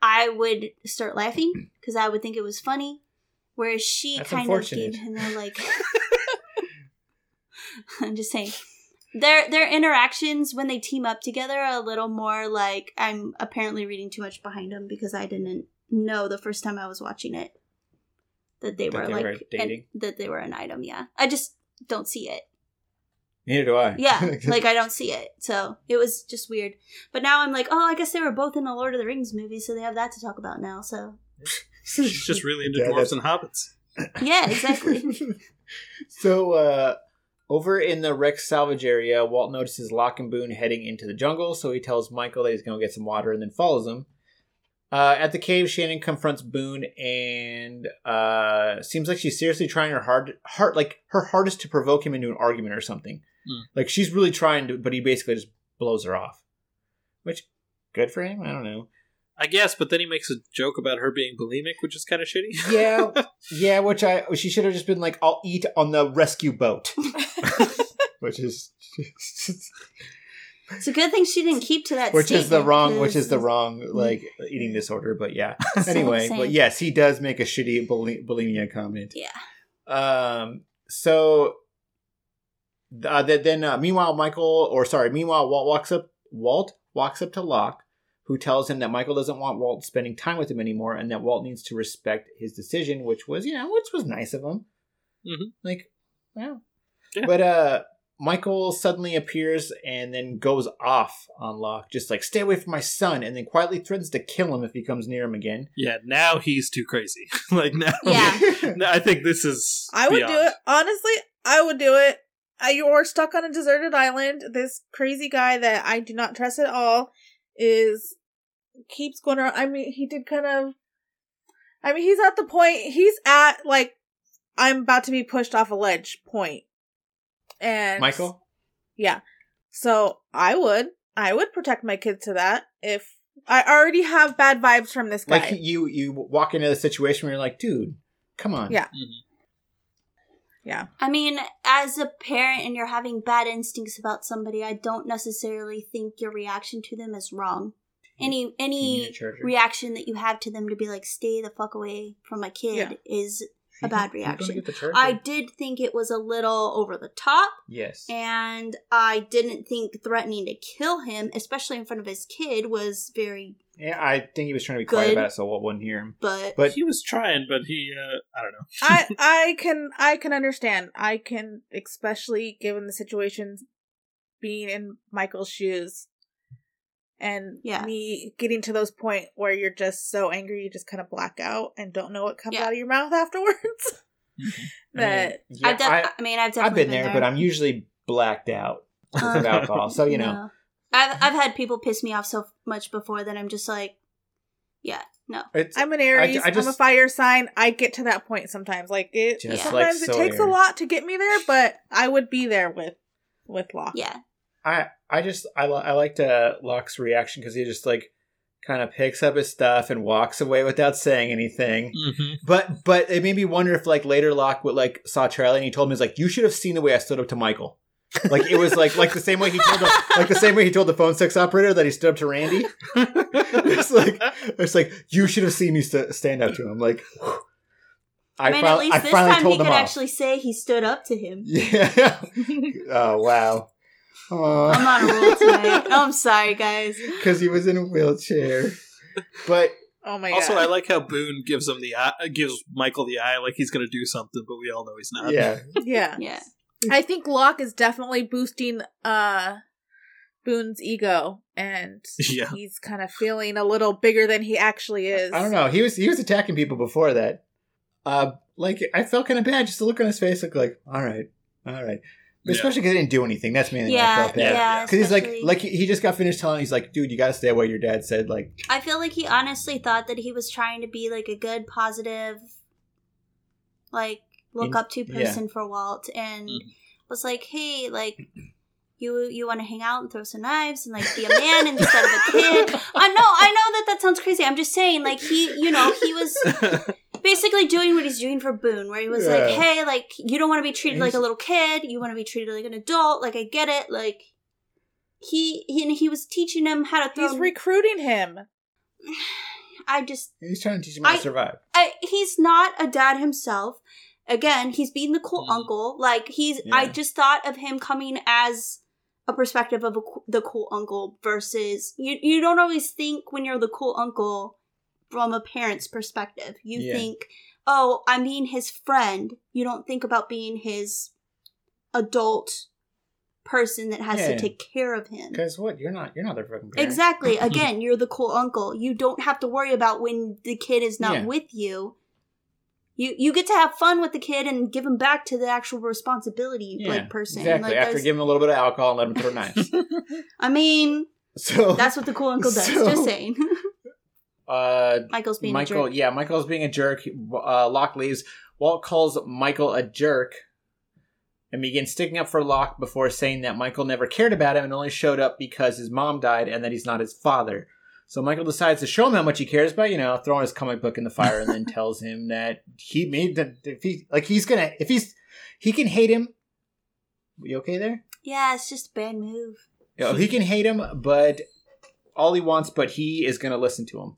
I would start laughing because I would think it was funny. Whereas she That's kind of gave him a like. I'm just saying. Their their interactions when they team up together are a little more like I'm apparently reading too much behind them because I didn't know the first time I was watching it that they That were they like were an- that they were an item. Yeah, I just don't see it. Neither do I. Yeah, like I don't see it. So it was just weird. But now I'm like, oh, I guess they were both in the Lord of the Rings movie, so they have that to talk about now. So She's just really into Yeah, dwarves that's- and hobbits. yeah, exactly. so uh over in the wreck salvage area, Walt notices Locke and Boone heading into the jungle, so he tells Michael that he's going to get some water and then follows them. Uh, at the cave, Shannon confronts Boone and uh, seems like she's seriously trying her hard, hard, like her hardest to provoke him into an argument or something. Hmm. Like she's really trying to, but he basically just blows her off. Which, good for him. I don't know. I guess, but then he makes a joke about her being bulimic, which is kind of shitty. Yeah, yeah. Which I she should have just been like, "I'll eat on the rescue boat," which is It's a good thing she didn't keep to that. which is the statement, wrong which is the wrong like eating disorder. But yeah. Anyway, same. but yes, he does make a shitty buli- bulimia comment. Yeah. Um. So. Uh, then, uh, meanwhile, Michael, or sorry, meanwhile, Walt walks up. Walt walks up to Locke, who tells him that Michael doesn't want Walt spending time with him anymore, and that Walt needs to respect his decision, which was, you know, which was nice of him. Mhm. Like, yeah. Yeah. But uh, Michael suddenly appears and then goes off on Locke, just like stay away from my son, and then quietly threatens to kill him if he comes near him again. Yeah, now he's too crazy. like now, Yeah. No, I think this is. I would beyond. do it. Honestly, I would do it. You're stuck on a deserted island. This crazy guy that I do not trust at all is keeps going around. I mean, he did kind of. I mean, he's at the point. He's at like I'm about to be pushed off a ledge point. And Michael, yeah. So I would, I would protect my kids to that if I already have bad vibes from this guy. like you, you walk into the situation where you're like, dude, come on, Yeah. Mhm. Yeah. I mean, as a parent and you're having bad instincts about somebody, I don't necessarily think your reaction to them is wrong. Any any reaction that you have to them to be like, "Stay the fuck away from my kid," Yeah. is She- a bad reaction. get the charger. I did think it was a little over the top, yes. and I didn't think threatening to kill him, especially in front of his kid, was very. Yeah, I think he was trying to be quiet about it so Walt wouldn't hear him. But, But he was trying, but he, uh, I don't know. I I can I can understand. I can especially given the situation being in Michael's shoes and Yeah. me getting to those point where you're just so angry you just kind of black out and don't know what comes Yeah. out of your mouth afterwards. that yeah, I've, def- I, I, mean, I've I've definitely been there, there but I'm usually blacked out because of Uh, alcohol. So you know, No. I've I've had people piss me off so much before that I'm just like, yeah, no. it's I'm an Aries. I I, am a fire sign. I get to that point sometimes. Like it Just sometimes like it takes a lot to get me there, but I would be there with with Locke. Yeah. I I just I li- I liked uh, Locke's reaction because he just like kind of picks up his stuff and walks away without saying anything. Mm-hmm. But but it made me wonder if like later Locke would like saw Charlie and he told him he's like you should have seen the way I stood up to Michael. Like it was like like the same way he told the, like the same way he told the phone sex operator that he stood up to Randy. It's like it's like you should have seen me st- stand up to him. Like I, mean, fin- at least I this time he could off. actually say he stood up to him. Yeah. oh wow. I'm on a roll tonight. Oh, I'm sorry, guys. because he was in a wheelchair. But Oh my God. Also, god. I like how Boone gives him the eye, gives Michael the eye, like he's gonna do something, but we all know he's not. yeah, yeah. Yeah. I think Locke is definitely boosting uh Boone's ego and Yeah. he's kind of feeling a little bigger than he actually is. I don't know. He was he was attacking people before that. Uh, like I felt kind of bad. Just to look on his face looked like, all right, all right. But Yeah. especially because he didn't do anything. That's mainly why I felt bad. yeah. Because he's like, like he he just got finished telling. He's like, dude, you got to stay away. Your dad said, like, I feel like he honestly thought that he was trying to be like a good, positive, like look In- up to yeah. person for Walt, and Mhm. was like, "Hey, like, you you want to hang out and throw some knives and like be a man instead of a kid." I know, I know that that sounds crazy. I'm just saying, like he, you know, he was basically doing what he's doing for Boone, where he was like, "Hey, like you don't want to be treated like a little kid. You want to be treated like an adult. Like I get it. Like." He, he and he was teaching him how to throw. He's recruiting him. I just he's trying to teach him how I- to survive. I, he's not a dad himself. Again, he's being the cool Mhm. uncle. Like he's. I just thought of him coming as a perspective of a, the cool uncle versus you. You don't always think when you're the cool uncle from a parent's perspective. You Yeah. think, oh, I'm being his friend. You don't think about being his adult person that has Yeah. to take care of him. Because what? You're not. You're not their fucking parent. Exactly. Again, you're the cool uncle. You don't have to worry about when the kid is not Yeah. with you. You you get to have fun with the kid and give him back to the actual responsibility Yeah, like person. Exactly. Like, After giving him a little bit of alcohol and let him throw knives. I mean, so that's what the cool uncle does. So- Just saying. Uh, Michael's being Michael, a jerk. yeah, Michael's being a jerk. Uh, Locke leaves. Walt calls Michael a jerk and begins sticking up for Locke before saying that Michael never cared about him and only showed up because his mom died and that he's not his father. So Michael decides to show him how much he cares by, you know, throwing his comic book in the fire and then tells him that he made that if he like he's gonna if he's he can hate him. You okay there? Yeah, it's just a bad move. You know, he can hate him, but all he wants, but he is gonna listen to him.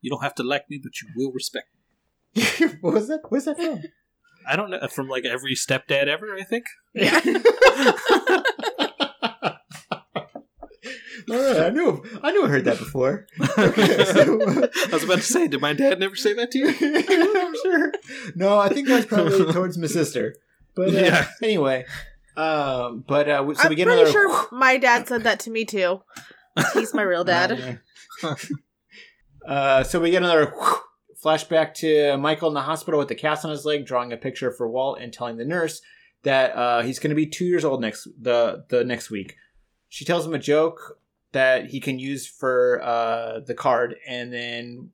You don't have to like me, but you will respect. me. what was that? What's that from? I don't know from like every stepdad ever. I think. Yeah. All right, I knew I knew I heard that before. Okay, so- I was about to say, did my dad never say that to you? I'm sure. No, I think that's probably towards my sister. But uh, Yeah. anyway, um, but uh, so I'm we get pretty another. sure my dad said that to me too. He's my real dad. Uh, so we get another flashback to Michael in the hospital with the cast on his leg, drawing a picture for Walt and telling the nurse that uh, he's going to be two years old next the the next week. She tells him a joke that he can use for uh, the card, and then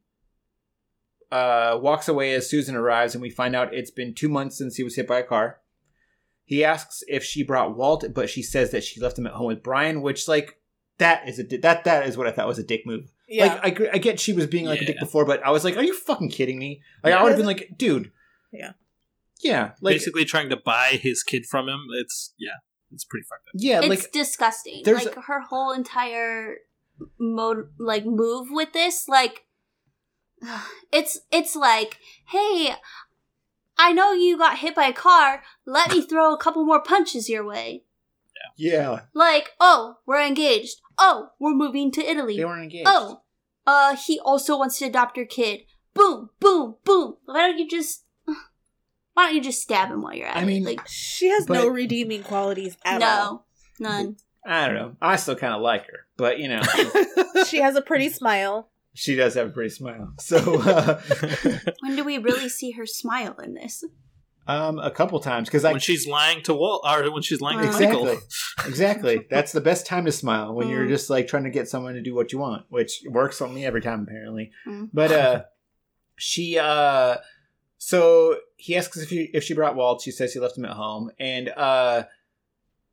uh, walks away as Susan arrives, and we find out it's been two months since he was hit by a car. He asks if she brought Walt, but she says that she left him at home with Brian, which like that is a that that is what I thought was a dick move. Yeah. Like I, I get she was being like a dick Yeah. before, but I was like, are you fucking kidding me? Like I would have been like, dude. Yeah. Yeah, like basically trying to buy his kid from him. It's yeah, it's pretty fucked up. yeah, it's like disgusting. there's Like her whole entire mode, like move with this, like it's it's like, hey, I know you got hit by a car. Let me throw a couple more punches your way. yeah, Like, oh, we're engaged. Oh, we're moving to Italy. they weren't engaged. Oh, uh, he also wants to adopt your kid. Boom, boom, boom. Why don't you just, why don't you just stab him while you're at I it? mean, like, She has no redeeming qualities at all. no, none. I don't know. I still kind of like her, but you know, she has a pretty smile. she does have a pretty smile. So, uh, When do we really see her smile in this? Um, a couple times because I when she's lying to Walt, or when she's lying to exactly, Michael. exactly. That's the best time to smile when you're Mm. just like trying to get someone to do what you want, which works on me every time apparently. Mm. But uh, she uh, so he asks if he if she brought Walt. She says he left him at home, and uh,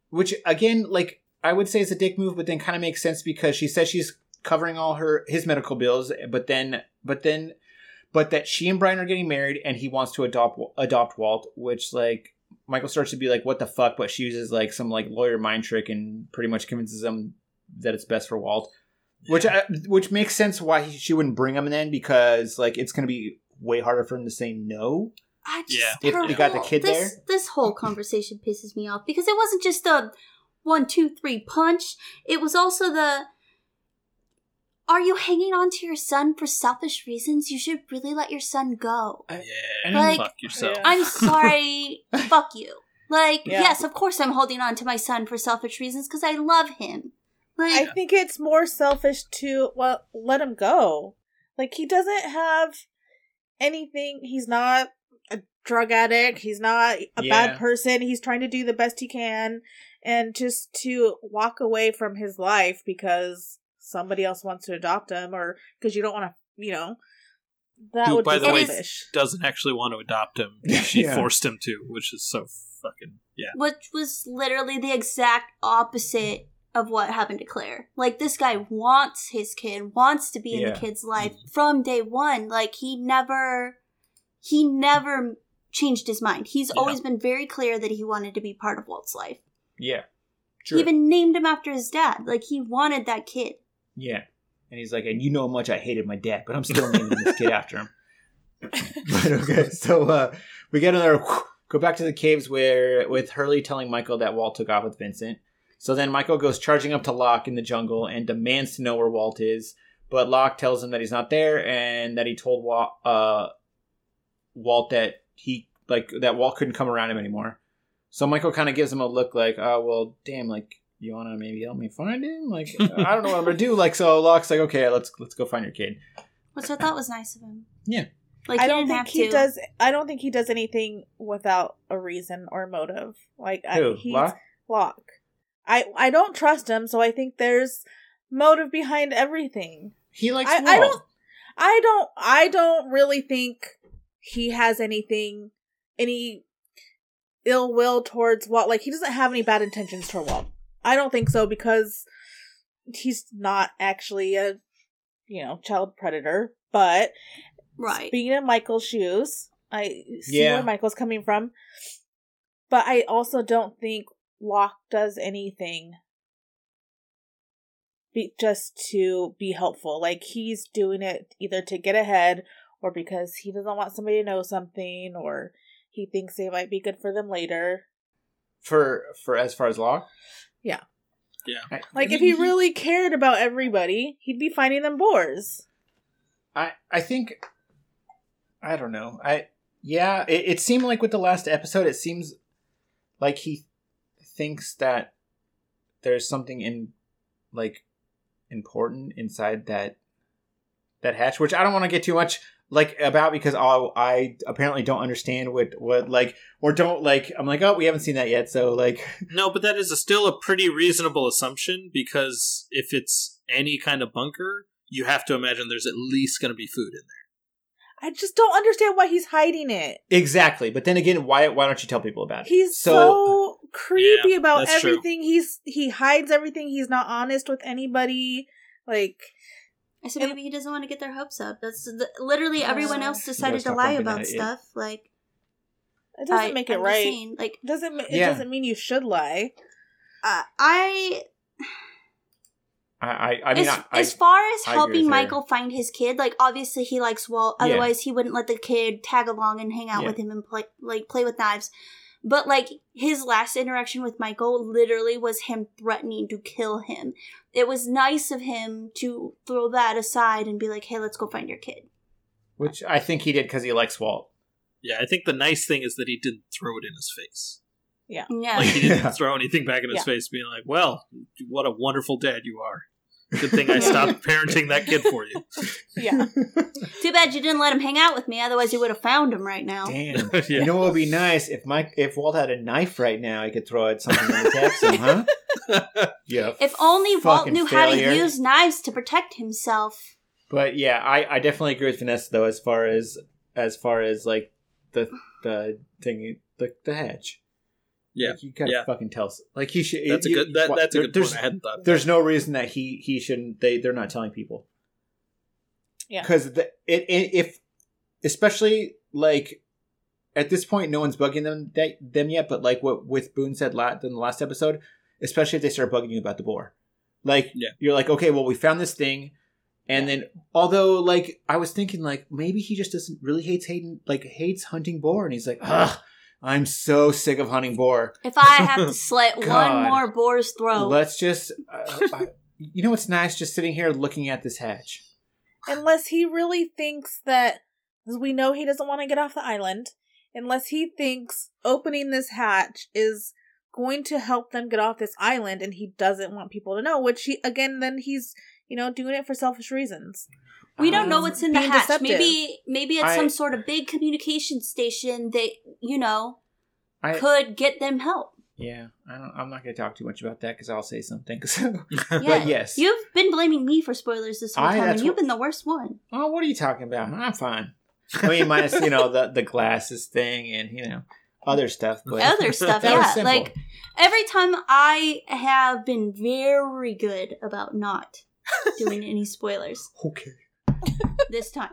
which again, like I would say is a dick move, but then kind of makes sense because she says she's covering all her his medical bills, but then but then but that she and Brian are getting married, and he wants to adopt adopt Walt, which like Michael starts to be like, "What the fuck?" But she uses like some like lawyer mind trick and pretty much convinces him that it's best for Walt, which I, uh, which makes sense why he, she wouldn't bring him then because like it's gonna be way harder for him to say no. I just, Yeah. If you got the kid this, there? This whole conversation pisses me off because it wasn't just a one, two, three punch. It was also the. Are you hanging on to your son for selfish reasons? You should really let your son go. Uh, yeah, Like- fuck yourself. I'm sorry. Fuck you. Like, Yeah. yes, of course I'm holding on to my son for selfish reasons because I love him. I think it's more selfish to well let him go. Like he doesn't have anything. He's not a drug addict. He's not a Yeah. bad person. He's trying to do the best he can, and just to walk away from his life because somebody else wants to adopt him, or because you don't want to, you know, that Who, would by be the way, selfish. Doesn't actually want to adopt him. She Yeah. forced him to, which is so fucking yeah. which was literally the exact opposite of what happened to Claire. Like, this guy wants his kid, wants to be in the kid's life from day one. Like, he never, he never changed his mind. He's Yeah. always been very clear that he wanted to be part of Walt's life. Yeah, true. He even named him after his dad. Like, he wanted that kid. Yeah. And he's like, and you know how much I hated my dad, but I'm still naming this kid after him. but okay, so uh, we get another go back to the caves where with Hurley telling Michael that Walt took off with Vincent. So then Michael goes charging up to Locke in the jungle and demands to know where Walt is. But Locke tells him that he's not there and that he told Walt, uh, Walt that he like that Walt couldn't come around him anymore. So Michael kind of gives him a look like, oh well, damn, like you want to maybe help me find him? Like I don't know what I'm gonna do. Like so, Locke's like, okay, let's let's go find your kid. Which I thought was nice of him. Yeah. Like, I don't think he to. does. I don't think he does anything without a reason or motive. Like I, Who? he's Locke? Locke. I I don't trust him, so I think there's motive behind everything. He likes I, I don't. I don't. I don't really think he has anything, any ill will towards Walt. Like he doesn't have any bad intentions toward Walt. I don't think so because he's not actually a, you know, child predator. But right. being in Michael's shoes, I see Yeah. where Michael's coming from. But I also don't think Locke does anything be, just to be helpful. Like he's doing it either to get ahead or because he doesn't want somebody to know something or he thinks they might be good for them later. for for as far as Locke. Yeah. Yeah. I- Like I if mean, he really cared about everybody, he'd be finding them boars. I I think I don't know. I yeah, it, it seemed like with the last episode, it seems like he thinks that there's something in like important inside that that hatch, which I don't want to get too much like about because I I apparently don't understand what what like or don't like. I'm like, oh, we haven't seen that yet, so like, No, but that is a, still a pretty reasonable assumption because if it's any kind of bunker, you have to imagine there's at least going to be food in there. I just don't understand why he's hiding it. exactly. But then again, why why don't you tell people about it? He's so, creepy Yeah, about that's true. everything. He's he hides everything. He's not honest with anybody. Like I said And- maybe he doesn't want to get their hopes up. That's the, literally Yeah. everyone else decided gotta lie about that, it- stuff. Like It doesn't I- make it I'm right. saying, like doesn't. ma- It Yeah. doesn't mean you should lie. uh, I I, I, I mean, as, I, I, as far as I agree helping with her. Michael find his kid, like obviously he likes Walt. Yeah. Otherwise, he wouldn't let the kid tag along and hang out Yeah. with him and play like play with knives. But like his last interaction with Michael literally was him threatening to kill him. It was nice of him to throw that aside and be like, "Hey, let's go find your kid." which I think he did because he likes Walt. Yeah, I think the nice thing is that he didn't throw it in his face. Yeah, Like he didn't Yeah. throw anything back in his Yeah. face, being like, "Well, what a wonderful dad you are." Good thing I stopped parenting that kid for you. Yeah. too bad you didn't let him hang out with me. Otherwise, you would have found him right now. Damn. Yeah. You know what would be nice if Mike if Walt had a knife right now, he could throw at something and attack some, huh? Yeah. If only Walt Fucking knew how to use knives to protect himself. But yeah, I, I definitely agree with Vanessa though, as far as as far as like the the thing the the hedge. Yeah. Like, you gotta Yeah. fucking tell. Like he should. That's a good. That, what- that's a good there's, point. I hadn't thought. Of There's no reason that he he shouldn't. They they're not telling people. Yeah. Because it, it if especially like at this point no one's bugging them that, them yet, but like what with Boone said la- in the last episode, especially if they start bugging you about the boar, like Yeah. you're like okay, well we found this thing. And then, although, like, I was thinking, like, maybe he just doesn't really hates hating, like, hates hunting boar, and he's like, ugh, I'm so sick of hunting boar. If I have to slit one God. more boar's throat, Let's just, uh, I, you know, what's nice just sitting here looking at this hatch. unless he really thinks that, because we know he doesn't want to get off the island, unless he thinks opening this hatch is going to help them get off this island and he doesn't want people to know, which he, again, then he's, you know, doing it for selfish reasons. We don't know Um, what's in the hatch. deceptive. Maybe maybe it's I- some sort of big communication station that you know I, could get them help. yeah, I don't, I'm not going to talk too much about that because I'll say something. So, Yeah. but yes. You've been blaming me for spoilers this whole I- time, that's and you've what- been the worst one. oh, what are you talking about? I'm fine. I mean, minus you know the the glasses thing and you know other stuff. But Other stuff, yeah. simple. Like every time I have been very good about not doing any spoilers. okay. This time.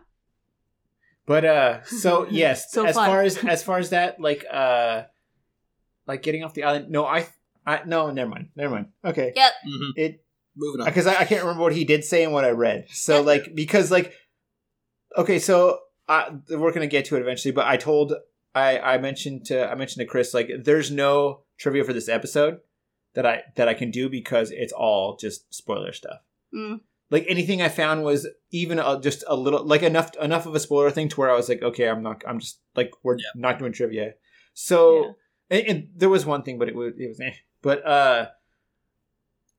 But uh so yes, So as far. far as as far as that like uh like getting off the island no I I no never mind. Never mind. Okay. Yep. Mhm. It Moving on. because I, I can't remember what he did say and what I read. So Yeah. like because like okay, so I, we're gonna get to it eventually. But I told I I mentioned to I mentioned to Chris like there's no trivia for this episode that I that I can do because it's all just spoiler stuff. Mm. Like anything I found was even a, just a little like enough enough of a spoiler thing to where I was like okay I'm not I'm just like we're Yeah. not doing trivia. So Yeah. and, and there was one thing, but it was it was eh. But uh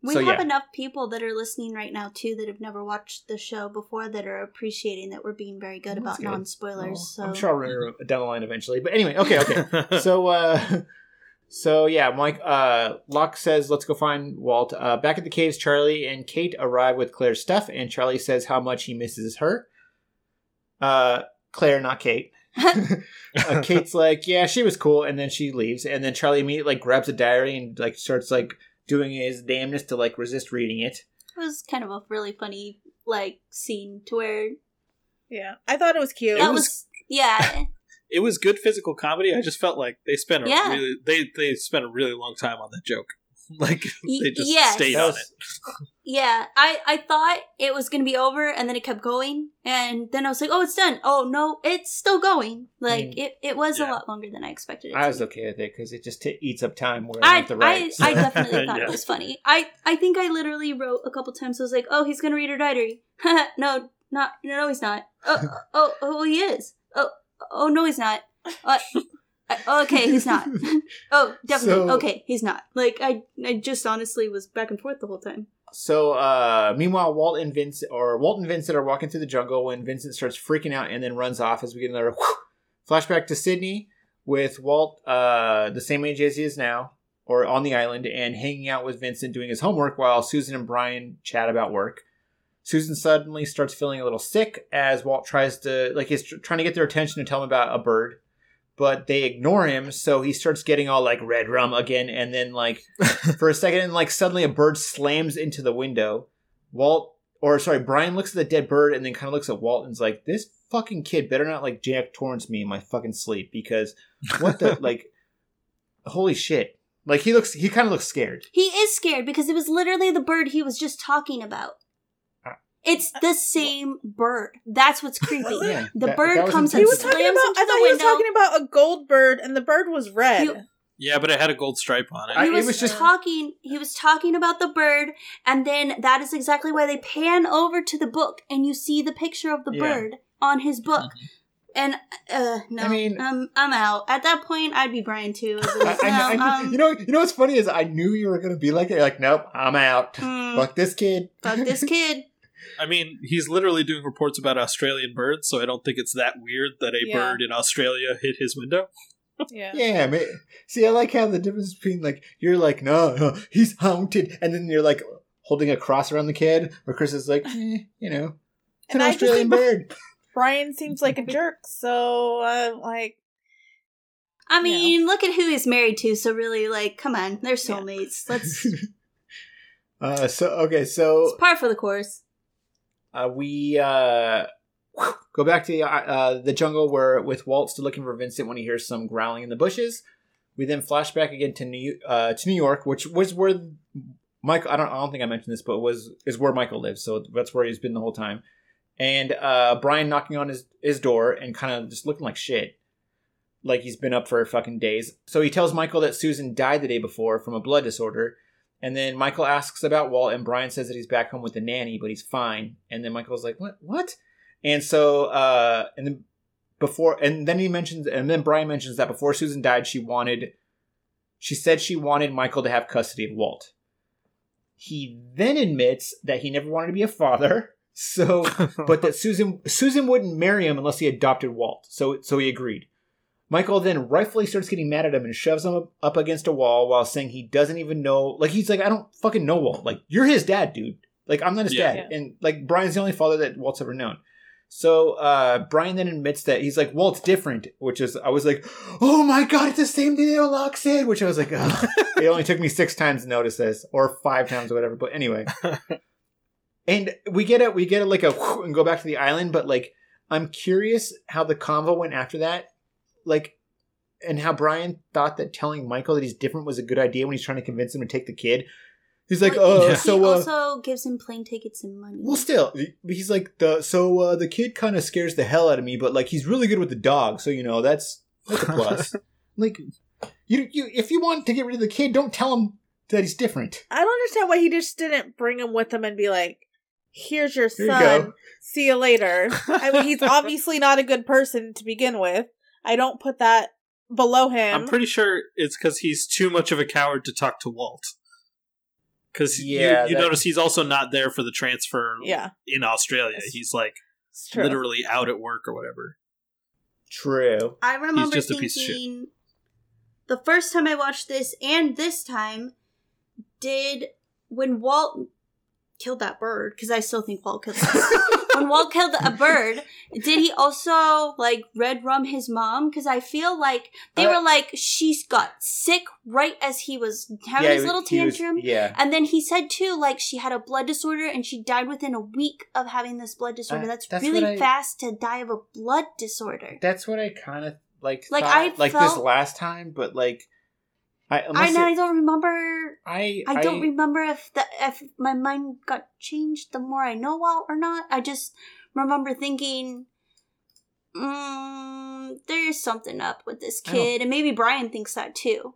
We So, have yeah. enough people that are listening right now too that have never watched the show before that are appreciating that we're being very good Well, that's about good. non spoilers. well, so I'm sure I'll remember down the line eventually. But anyway, okay, okay. so uh so yeah mike uh locke says let's go find walt uh back at the caves charlie and kate arrive with claire's stuff and charlie says how much he misses her uh claire not kate uh, kate's like yeah she was cool and then she leaves and then charlie immediately like grabs a diary and like starts like doing his damnedest to like resist reading it it was kind of a really funny like scene to where Yeah. I thought it was cute. that was- was, yeah it was good physical comedy. I just felt like they spent a Yeah. really they they spent a really long time on that joke. Like they just yes. stayed on it. yeah I I thought it was gonna be over and then it kept going and then I was like oh it's done oh no it's still going like Mm. it it was Yeah. a lot longer than I expected it i to was be. okay with it because it just t- eats up time where I, i have I, write I definitely thought Yeah. it was funny. I, I think I literally wrote a couple times. I was like, "Oh, he's gonna read her diary." no, not no, he's not. Oh, oh, oh, he is. Oh, oh, no, he's not. Uh, okay, he's not. oh, definitely. So- okay, he's not. Like I, I just honestly was back and forth the whole time. So, uh, meanwhile, Walt and Vincent, or Walt and Vincent, are walking through the jungle when Vincent starts freaking out and then runs off. As we get another whew, flashback to Sydney with Walt, uh, the same age as he is now, or on the island, and hanging out with Vincent doing his homework while Susan and Brian chat about work. Susan suddenly starts feeling a little sick as Walt tries to, like, he's tr- trying to get their attention to tell him about a bird, but they ignore him. So he starts getting all like red rum again, and then like for a second, and like suddenly a bird slams into the window. Walt, or sorry, Brian looks at the dead bird and then kind of looks at Walt and's like, "This fucking kid better not like Jack Torrance me in my fucking sleep because what the like? Holy shit! Like he looks, he kind of looks scared. He is scared because it was literally the bird he was just talking about. It's the same bird. That's what's creepy. Yeah, The that- bird that was comes He and was talking slams about. into I the thought he was window. talking about a gold bird, and the bird was red. You- Yeah, but it had a gold stripe on it. I- he it was, was just- talking he was talking about the bird and then that is exactly why they pan over to the book and you see the picture of the Yeah. bird on his book and uh no I mean- um, i'm out at that point i'd be brian too I'd I, I, no, I, um, you know, you know what's funny is I knew you were gonna be like that. You're like, nope, I'm out. mm, Fuck this kid. fuck this kid I mean, he's literally doing reports about Australian birds, so I don't think it's that weird that a Yeah. bird in Australia hit his window. Yeah. Yeah, man. See, I like how the difference between like you're like, no, no, he's haunted, and then you're like holding a cross around the kid, where Chris is like, eh, you know, it's And an I Australian think- bird. Brian seems like a jerk, so uh, like i mean look at who he's married to so really like come on they're soulmates let's uh, so okay, so it's par for the course uh, we uh, go back to the, uh, the jungle where with Walt still looking for Vincent when he hears some growling in the bushes. We then flash back again to New uh, to New York, which was where Michael. I don't. I don't think I mentioned this, but was is where Michael lives. So that's where he's been the whole time. And uh, Brian knocking on his his door and kind of just looking like shit, like he's been up for fucking days. So he tells Michael that Susan died the day before from a blood disorder. And then Michael asks about Walt, and Brian says that he's back home with the nanny, but he's fine. And then Michael's like, "What? What?" And so, uh, and then before, and then he mentions, and then Brian mentions that before Susan died, she wanted, she said she wanted Michael to have custody of Walt. He then admits that he never wanted to be a father, so, but that Susan Susan wouldn't marry him unless he adopted Walt. So, so he agreed. Michael then rightfully starts getting mad at him and shoves him up, up against a wall while saying he doesn't even know. Like he's like, I don't fucking know Walt. Like you're his dad, dude. Like I'm not his Yeah. dad, and like Brian's the only father that Walt's ever known. So uh, Brian then admits that he's like Walt's different, which is I was like, oh my god, it's the same thing that Locke said, which I was like, oh. it only took me six times to notice this, or five times or whatever. But anyway, and we get it, we get it like a and go back to the island. But like, I'm curious how the convo went after that, like, and how Brian thought that telling Michael that he's different was a good idea when he's trying to convince him to take the kid. He's like, Well, oh, Yeah. so he uh, also gives him plane tickets and money well, still, he's like the so uh, the kid kind of scares the hell out of me, but like he's really good with the dog, so you know that's that's a plus. like, you you if you want to get rid of the kid, don't tell him that he's different. I don't understand why he just didn't bring him with him and be like, "Here's your Here you son. go. See you later." I mean, he's obviously not a good person to begin with. I don't put that below him. I'm pretty sure it's because he's too much of a coward to talk to Walt. Because Yeah, you, you that- notice he's also not there for the transfer yeah, in Australia. He's like literally out at work or whatever. True. I remember just a piece of shit. thinking the first time I watched this and this time did when Walt killed that bird because I still think Walt killed that. when Walt killed a bird, did he also like red rum his mom? Because I feel like they Uh, were like she's got sick right as he was having Yeah, his little he was- tantrum. yeah. And then he said too, like she had a blood disorder and she died within a week of having this blood disorder. Uh, that's, that's really I- fast to die of a blood disorder. That's what I kind of like. Like, thought, I like this last time, but like, I I, unless I don't remember. I I don't remember if the if my mind got changed the more I know Walt or not. I just remember thinking, mm, there's something up with this kid, and maybe Brian thinks that too.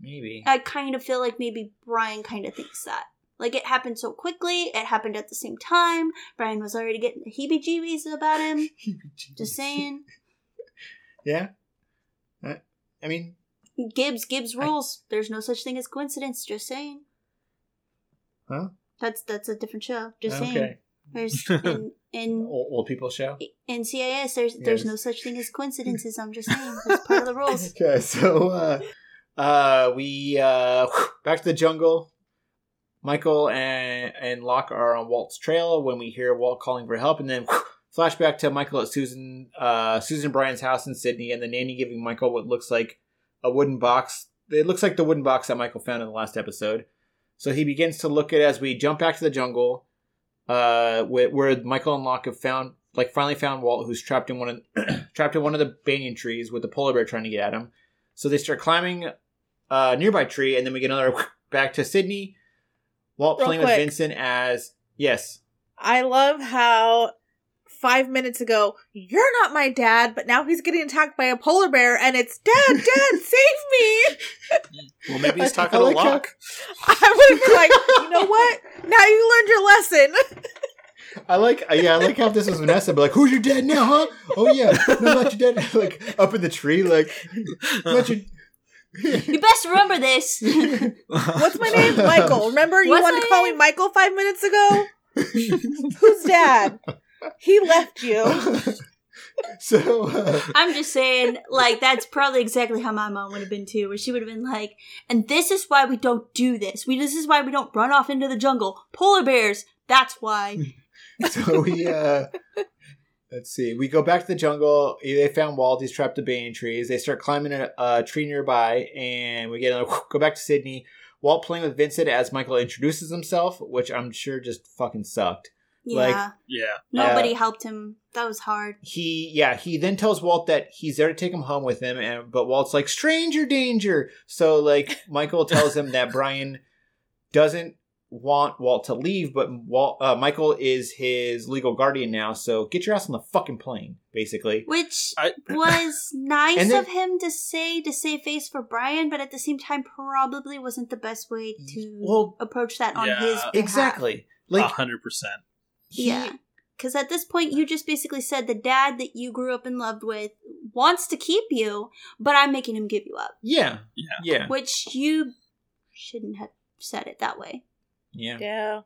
maybe. I kind of feel like maybe Brian kind of thinks that. Like it happened so quickly, it happened at the same time. Brian was already getting the heebie-jeebies about him. Just saying, Yeah. I mean, Gibbs Gibbs I- rules. There's no such thing as coincidence. Just saying. Huh? That's that's a different show. Just saying. okay. There's in in Old, old people show. NCIS. There's there's no such thing as coincidences. I'm just saying. That's part of the rules. Okay, so uh, uh, we uh, back to the jungle. Michael and and Locke are on Walt's trail when we hear Walt calling for help, and then flashback to Michael at Susan uh, Susan Brian's house in Sydney, and the nanny giving Michael what looks like a wooden box. It looks like the wooden box that Michael found in the last episode. So he begins to look at it as we jump back to the jungle, uh, where, where Michael and Locke have found like finally found Walt, who's trapped in one of trapped in one of the banyan trees with the polar bear trying to get at him. So they start climbing a nearby tree, and then we get another back to Sydney. Walt Real playing quick. with Vincent as yes, I love how five minutes ago you're not my dad, but now he's getting attacked by a polar bear, and it's Dad, Dad, save me! Well, maybe he's talking I to like how- Locke. I would have been like, you know what? Now you learned your lesson. I like yeah, I like how this was Vanessa, but like, who's your dad now, huh? Oh yeah, no, not your dad. like up in the tree, like not your. You best remember this. What's my name? Michael. Remember you What's wanted my to call me Michael five minutes ago? Who's dad? He left you. so uh, I'm just saying, like, that's probably exactly how my mom would have been too, where she would have been like, and this is why we don't do this. We this is why we don't run off into the jungle. Polar bears, that's why. so we uh let's see we go back to the jungle they found walt he's trapped in banyan trees they start climbing a, a tree nearby and we get another go back to sydney walt playing with vincent as michael introduces himself which i'm sure just fucking sucked Yeah. Like- Yeah. Nobody uh, helped him. That was hard. he yeah he then tells walt that he's there to take him home with him and but walt's like stranger danger so like michael tells him that brian doesn't want walt to leave but walt uh, michael is his legal guardian now so get your ass on the fucking plane basically Which I- was nice then- of him to say to save face for Brian, but at the same time probably wasn't the best way to Well, approach that on Yeah, his behalf. exactly like hundred percent. He- Yeah. Because at this point, you just basically said the dad that you grew up and loved with wants to keep you, but I'm making him give you up. yeah Yeah. yeah Which you shouldn't have said it that way. yeah Yeah.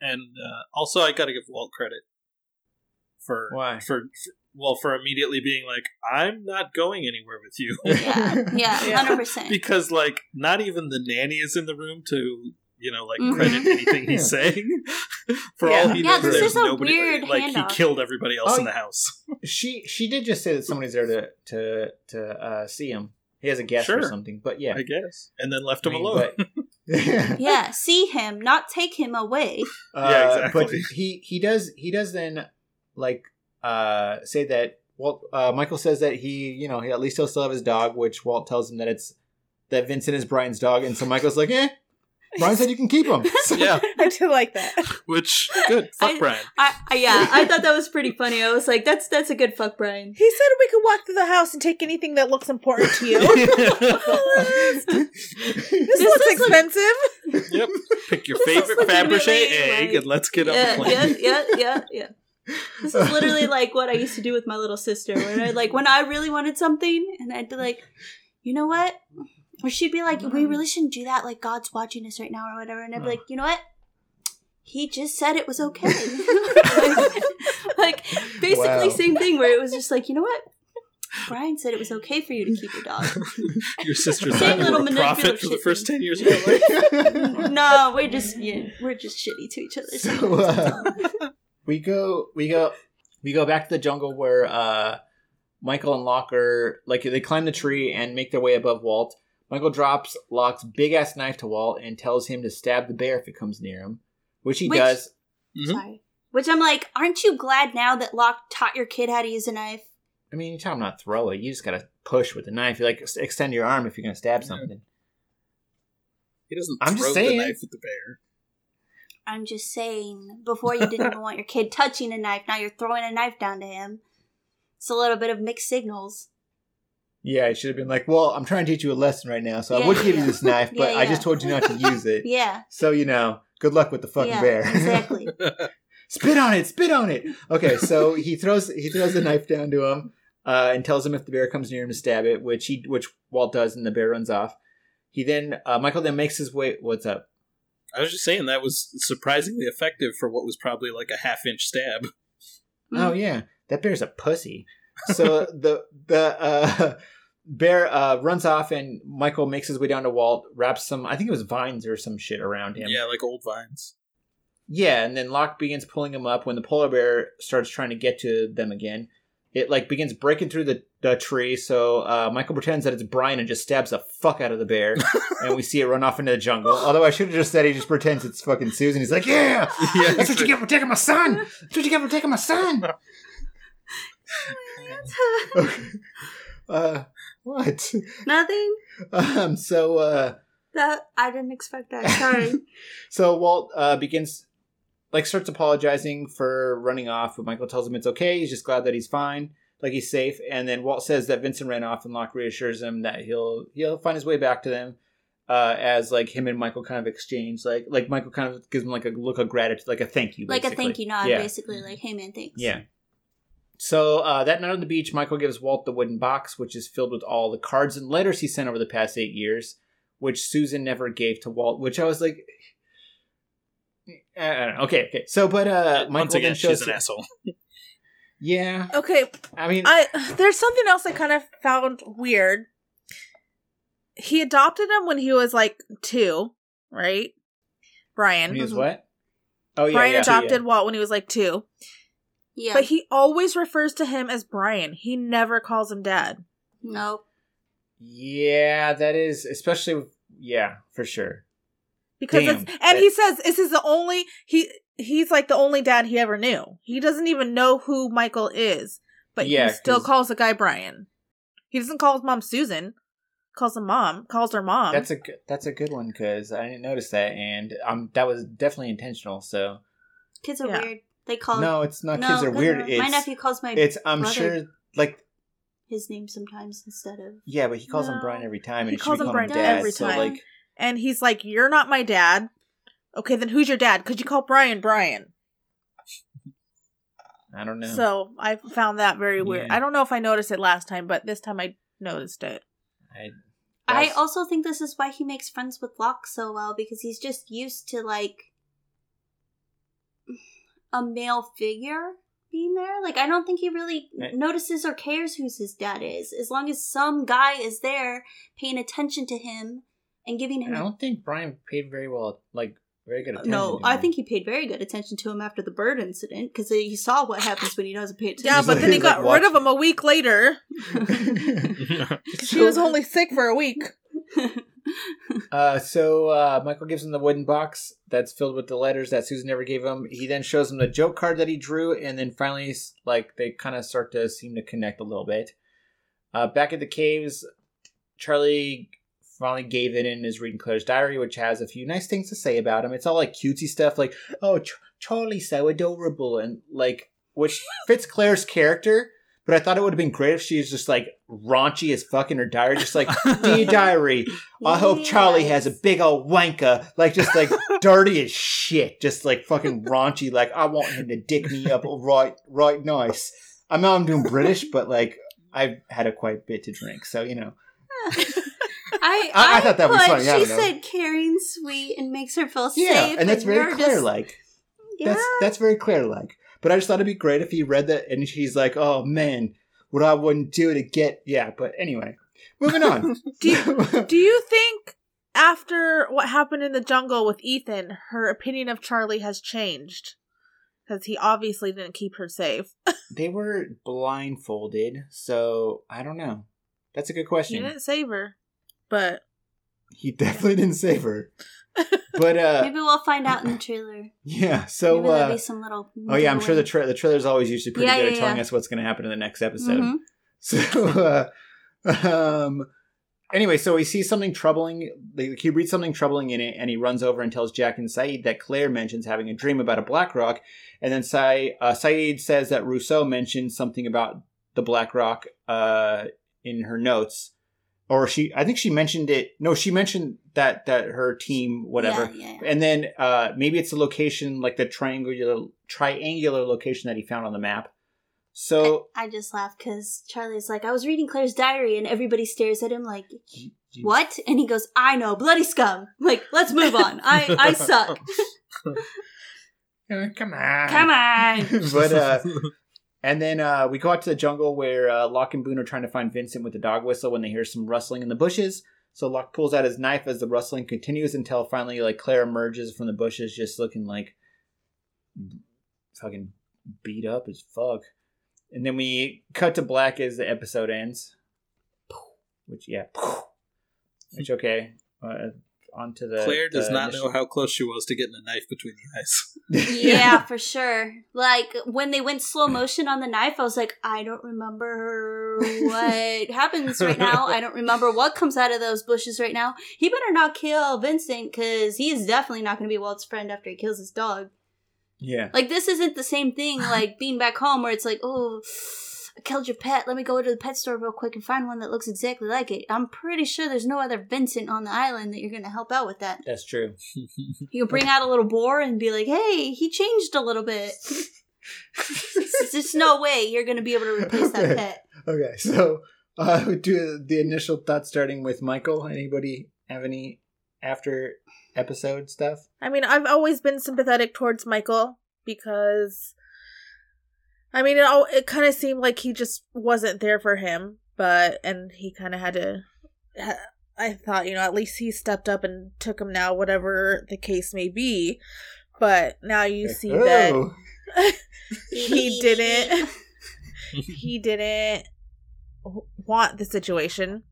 And uh, also, I got to give Walt credit for Why? for well for immediately being like, I'm not going anywhere with you. Yeah, yeah, Yeah. 100%. because like not even the nanny is in the room to you know like Mhm. credit anything he's saying. For Yeah. all he Yeah, knows this there's is a nobody weird like he killed everybody else Oh, in the house. She she did just say that somebody's there to to to uh see him. He has a guest or something but yeah. I guess. And then left I him mean, alone. but- yeah yeah, see him, not take him away. Yeah, exactly. but he he does he does then like uh say that Walt uh Michael says that he you know he at least he'll still have his dog which Walt tells him that it's that Vincent is Brian's dog. And so Michael's like eh Brian said you can keep them. So- yeah I do like that. which good fuck I- brian I, I yeah, I thought that was pretty funny. I was like, that's that's a good fuck, Brian. He said we could walk through the house and take anything that looks important to you. this looks is like- expensive. yep pick your This favorite fabergé egg like- and let's get on yeah, the plane yeah, yeah, yeah, yeah. This is literally like what I used to do with my little sister. When I like when I really wanted something, and I'd be like, you know what? Or she'd be like, we really shouldn't do that. Like God's watching us right now, or whatever. And I'd be like, you know what? He just said it was okay. like, like, basically Wow. same thing. Where it was just like, you know what? Brian said it was okay for you to keep your dog. your sister Same thought you little were a prophet manipulative for the shit first 10 years of your life no, we're just yeah, we're just shitty to each other. so uh, we go we go we go back to the jungle where uh Michael and Locker like they climb the tree and make their way above Walt. Michael drops Locke's big ass knife to Walt and tells him to stab the bear if it comes near him, which he Which- does. Mhm. Sorry. Which I'm like, aren't you glad now that Locke taught your kid how to use a knife? I mean, you tell him not to throw it. You just gotta push with the knife. You like extend your arm if you're gonna stab Yeah. something. he doesn't I'm throw just the knife at the bear I'm just saying, before you didn't even want your kid touching a knife, now you're throwing a knife down to him. It's a little bit of mixed signals. Yeah, I should have been like, well, I'm trying to teach you a lesson right now, so I Yeah, would give you this knife, but Yeah, I just told you not to use it. Yeah. So you know, good luck with the fucking yeah, bear. exactly. spit on it, spit on it. Okay, so he throws he throws the knife down to him uh, and tells him if the bear comes near him to stab it, which he which Walt does, and the bear runs off. He then uh, Michael then makes his way. What's up? I was just saying that was surprisingly effective for what was probably like a half inch stab. Oh yeah, that bear's a pussy. So the the uh, bear uh, runs off, and Michael makes his way down to Walt, wraps some I think it was vines or some shit around him. Yeah, like old vines. Yeah, and then Locke begins pulling him up when the polar bear starts trying to get to them again. it like begins breaking through the, the tree. So uh, Michael pretends that it's Brian and just stabs the fuck out of the bear, and we see it run off into the jungle. Although I should have just said he just pretends it's fucking Susan. He's like, yeah, Yeah, that's what you get for taking my son. That's what you get for taking my son. Okay. Uh, what? Nothing. Um, so uh, That I didn't expect that. Sorry. so Walt uh, begins like starts apologizing for running off, but Michael tells him it's okay. He's just glad that he's fine, like he's safe. And then Walt says that Vincent ran off, and Locke reassures him that he'll he'll find his way back to them. Uh, as like him and Michael kind of exchange, like like Michael kind of gives him like a look of gratitude, like a thank you, like a thank you nod, Yeah. basically. Like, hey man, thanks. Yeah. So uh, that night on the beach, Michael gives Walt the wooden box, which is filled with all the cards and letters he sent over the past eight years, which Susan never gave to Walt. Which I was like, I don't know. Okay, okay. So, but uh, Michael Once again, then shows she's an asshole. Yeah, Okay, I mean, I there's something else I kind of found weird. He adopted him when he was like two, right? Brian. he was what? Oh yeah, Brian yeah, adopted Walt when he was like two, Yeah. but he always refers to him as Brian. He never calls him dad. nope. Yeah, that is especially. With, yeah, for sure. because Damn. it's and he says this is the only he he's like the only dad he ever knew. He doesn't even know who Michael is, but Yeah, he still 'cause- calls the guy Brian. He doesn't call his mom Susan. Calls him mom. Calls her mom. That's a good, that's a good one because I didn't notice that, and um, that was definitely intentional. So Kids are Yeah. weird. They call no, it's not. no, kids are weird. no. It's My nephew calls my it's I'm sure like his name sometimes instead of yeah, but he calls him Brian every time, and He he, calls him calling him Brian dad. every so time. like and he's like, "You're not my dad." Okay, then who's your dad? Could you call Brian Brian? I don't know. So I found that very weird. Yeah. I don't know if I noticed it last time, but this time I noticed it. I, I also think this is why he makes friends with Locke so well because he's just used to like a male figure being there. Like I don't think he really Right. notices or cares who his dad is as long as some guy is there paying attention to him and giving him. I don't think Brian paid very well, like very good attention. no, to I think he paid very good attention to him after the bird incident because he saw what happens when he doesn't pay attention. Yeah, but then he he's like got rid of him a week later. She was only sick for a week. Uh, so uh, Michael gives him the wooden box that's filled with the letters that Susan never gave him. He then shows him the joke card that he drew, and then finally, like they kind of start to seem to connect a little bit. Uh, back at the caves, Charlie finally gave it in and is reading Claire's diary, which has a few nice things to say about him. It's all like cutesy stuff, like "Oh, Ch- Charlie's so adorable," and like which fits Claire's character. But I thought it would have been great if she was just like raunchy as fuck in her diary, just like dear diary. I hope Charlie has a big old wanker, like just like dirty as shit, just like fucking raunchy. Like I want him to dick me up right, right nice. I know I'm doing British, but like I've had a quite bit to drink, so you know. I, I- I thought that was put, funny, She said caring, sweet, and makes her feel Yeah, safe. and that's very just- like. Yeah. That's that's very Claire like. But I just thought it'd be great if he read that and she's like, "Oh man, what I wouldn't do to get." Yeah, but anyway, moving on. Do you, do you think after what happened in the jungle with Ethan, her opinion of Charlie has changed? Because he obviously didn't keep her safe. they were blindfolded, so I don't know. That's a good He question. didn't save her, but He definitely didn't save her. But uh Maybe we'll find out in the trailer. yeah, so Maybe there'll uh be some little. Oh yeah, I'm sure the tra- the trailer's always usually pretty Yeah, good yeah, at telling yeah. us what's going to happen in the next episode. Mhm. So, uh, um, anyway, so he sees something troubling. Like, he reads something troubling in it, and he runs over and tells Jack and Sayid that Claire mentions having a dream about a Black Rock, and then Sa- uh, Sayid says that Rousseau mentioned something about the Black Rock uh, in her notes, or she, I think she mentioned it. No, she mentioned that that her team, whatever. Yeah, yeah, yeah. And then uh, maybe it's the location, like the triangular triangular location that he found on the map. So I just laugh because Charlie's like, I was reading Claire's diary, and everybody stares at him like, you- you- "What?" And he goes, "I know, bloody scum." I'm like, let's move on. I I suck. Uh, come on, Come on. but uh, and then uh, we go out to the jungle where uh, Locke and Boone are trying to find Vincent with the dog whistle when they hear some rustling in the bushes. So Locke pulls out his knife as the rustling continues until finally, like Claire emerges from the bushes, just looking like fucking beat up as fuck. And then we cut to black as the episode ends. Which yeah. Which okay. Uh, onto the Claire does the not initial- know how close she was to getting a knife between the eyes. yeah, for sure. Like when they went slow motion on the knife, I was like, I don't remember what happens right now. I don't remember what comes out of those bushes right now. He better not kill Vincent because he's definitely not going to be Walt's friend after he kills his dog. Yeah. Like this isn't the same thing like being back home where it's like, oh, I killed your pet. Let me go to the pet store real quick and find one that looks exactly like it. I'm pretty sure there's no other Vincent on the island that you're going to help out with that. That's true. You can bring out a little boar and be like, hey, he changed a little bit. There's no way you're going to be able to replace that pet. Okay, so uh we do the initial thoughts starting with Michael. Anybody have any after episode stuff? I mean, I've always been sympathetic towards Michael because, I mean, it all it kind of seemed like he just wasn't there for him, but and he kind of had to. I thought, you know, at least he stepped up and took him now, whatever the case may be. But now you see that Oh. he didn't. he didn't want the situation.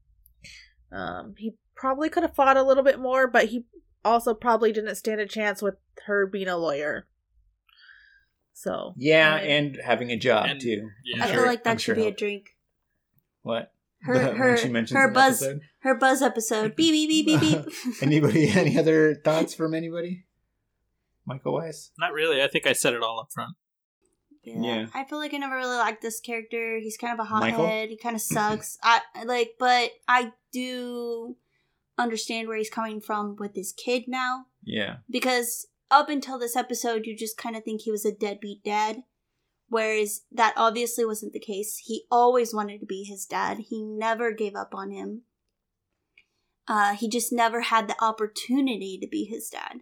Um, he probably could have fought a little bit more, but he also probably didn't stand a chance with her being a lawyer. So Yeah, I- and having a job And- too. yeah. I I'm feel like that I'm should sure be a drink. What? Her The- her she mentions her buzz episode? her buzz episode. Beep beep beep beep beep. Anybody? Any other thoughts from anybody? Michael Weiss. Not really. I think I said it all up front. Yeah. Yeah. I feel like I never really liked this character. He's kind of a Michael? hothead. He kind of sucks. I I like, but I do understand where he's coming from with his kid now Yeah. because up until this episode, you just kind of think he was a deadbeat dad. Whereas that obviously wasn't the case. He always wanted to be his dad. He never gave up on him. Uh, he just never had the opportunity to be his dad.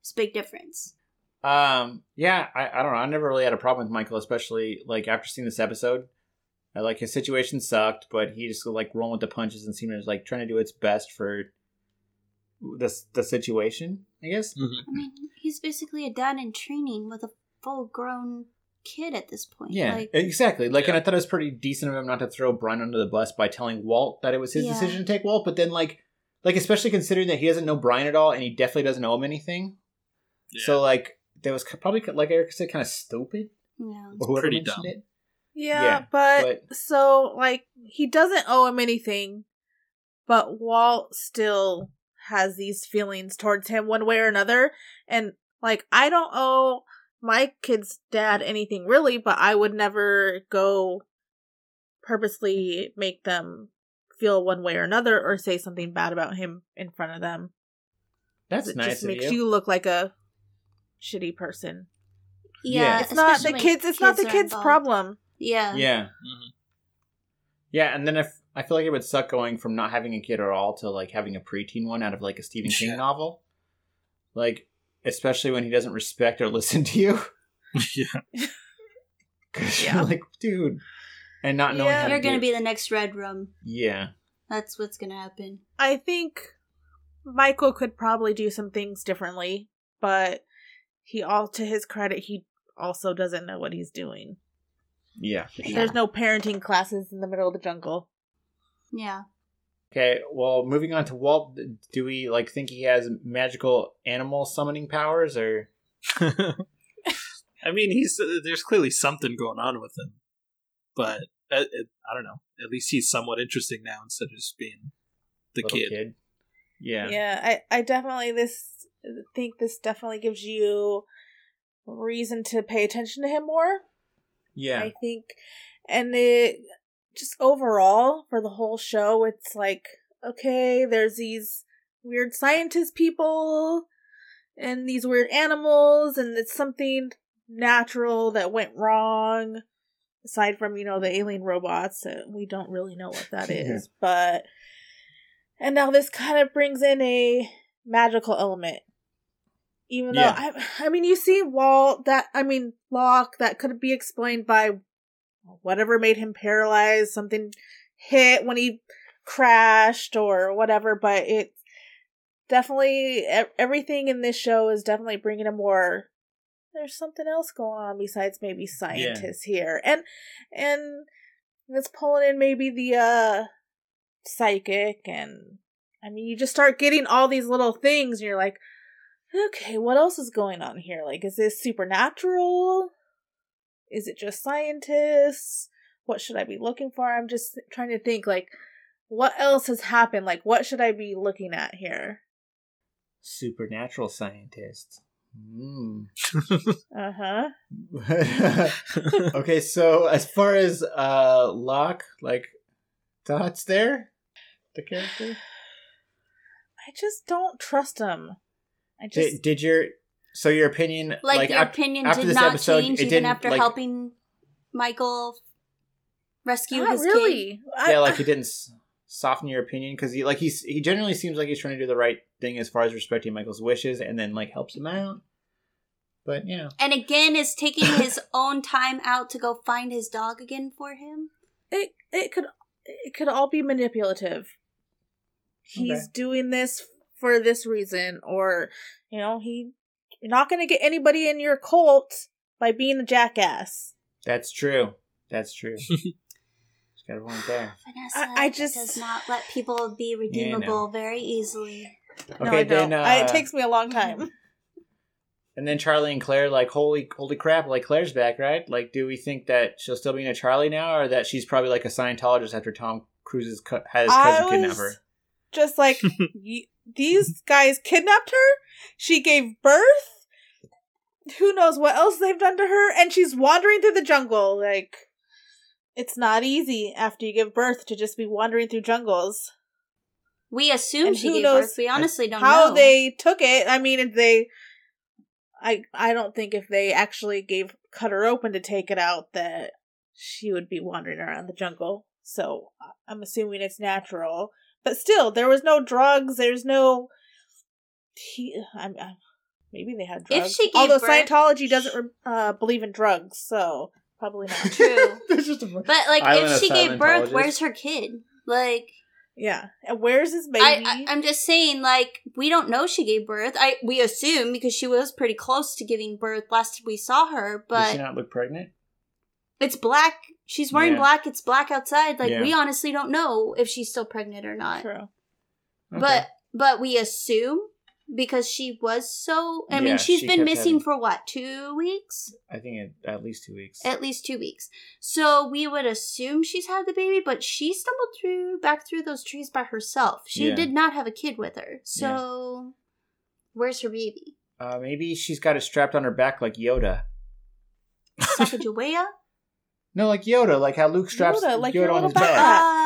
It's a big difference. Um. Yeah. I. I don't know. I never really had a problem with Michael, especially like after seeing this episode. I like his situation sucked, but he just like rolling with the punches and seemed like trying to do its best for this the situation. I guess. Mhm. I mean, he's basically a dad in training with a full grown kid at this point. Yeah, Like, exactly. Like, and I thought it was pretty decent of him not to throw Brian under the bus by telling Walt that it was his Yeah. decision to take Walt. But then, like, like especially considering that he doesn't know Brian at all, and he definitely doesn't owe him anything. Yeah. So, like, that was probably like Eric said, kind of stupid. yeah. Or pretty dumb. it. yeah, Yeah, but, but- so like he doesn't owe him anything, but Walt still has these feelings towards him one way or another, and like I don't owe my kid's dad anything really, but I would never go purposely make them feel one way or another or say something bad about him in front of them. That's it nice just of makes you. you look like a shitty person. Yeah. Yeah, It's not the especially when kids. It's not the kids' involved. problem. Yeah. Yeah, Mhm. yeah. And then if I feel like it would suck going from not having a kid at all to like having a preteen one out of like a Stephen King Yeah. novel. Like, especially when he doesn't respect or listen to you. yeah. 'Cause Yeah. you're like, dude, and not knowing Yeah. how You're gonna do be it. the next Red Rum. Yeah. That's what's gonna happen. I think Michael could probably do some things differently, but he all to his credit, he also doesn't know what he's doing. Yeah. for. Yeah. There's no parenting classes in the middle of the jungle. Yeah. Okay, well, moving on to Walt, do we like think he has magical animal summoning powers or I mean, he's uh, there's clearly something going on with him, but uh, it, I don't know. At least he's somewhat interesting now instead of just being the little kid. Yeah. Yeah, I I definitely this think this definitely gives you reason to pay attention to him more. Yeah. I think, and it just overall for the whole show, it's like okay, there's these weird scientist people and these weird animals, and it's something natural that went wrong. Aside from you know the alien robots, we don't really know what that is, Yeah. but and now this kind of brings in a magical element. Even Yeah. though I, I mean, you see Walt that I mean Locke that could be explained by whatever made him paralyzed, something hit when he crashed or whatever. But it definitely everything in this show is definitely bringing a more there's something else going on besides maybe scientists here, and and it's pulling in maybe the uh psychic, and I mean, you just start getting all these little things, and you're like, okay, what else is going on here? Like, is this supernatural? Is it just scientists? What should I be looking for? I'm just trying to think, like, what else has happened? Like, what should I be looking at here? Supernatural scientists. Mm. Uh huh. okay, so as far as uh Locke, like thoughts there? The character? I just don't trust him. I just Did, did your so your opinion Like, your af- opinion after did this not episode, change it even after like- helping Michael rescue not his kid. really. I- yeah, like he didn't soften your opinion because he like he's he generally seems like he's trying to do the right thing as far as respecting Michael's wishes and then like helps him out. But you know, And again, is taking his own time out to go find his dog again for him. it it could it could all be manipulative. He's Okay. doing this for this reason, or you know, he you're not going to get anybody in your cult by being a jackass. that's true. That's true. Just got a point there. Vanessa I- I just- does not let people be redeemable very easily. No, Okay, I then don't. uh, I, it takes me a long time. and then Charlie and Claire like holy holy crap, like Claire's back, right? Like, do we think that she'll still be in a Charlie now, or that she's probably like a Scientologist after Tom Cruise's co- had his cousin I kidnap was her? just like y- these guys kidnapped her. She gave birth. Who knows what else they've done to her? And she's wandering through the jungle. Like, it's not easy after you give birth to just be wandering through jungles. We assume And she who gave knows birth. We honestly don't How know. How they took it? I mean, if they, I I don't think if they actually gave cut her open to take it out that she would be wandering around the jungle. So I'm assuming it's natural. But still, there was no drugs. There's no. He, I'm, I'm, maybe they had drugs. If drugs. she gave Although birth- Scientology doesn't uh, believe in drugs, so probably not. True. There's just a But like, Island if she gave birth, where's her kid? Like, yeah. And where's his baby? I, I, I'm just saying, like, we don't know she gave birth. I we assume because she was pretty close to giving birth last time we saw her, But Does she not look pregnant? it's black. She's wearing Yeah. black. It's black outside. Like, Yeah. we honestly don't know if she's still pregnant or not. True. But but we assume because she was so. I Yeah, mean, she's she been missing having- for what two weeks? I think it, at least two weeks. At least two weeks. So we would assume she's had the baby, but she stumbled through back through those trees by herself. She Yeah. did not have a kid with her. So where's her baby? Uh, maybe she's got it strapped on her back like Yoda. Sacagawea? No, like Yoda, like how Luke straps Yoda, like Yoda on his back. backpack.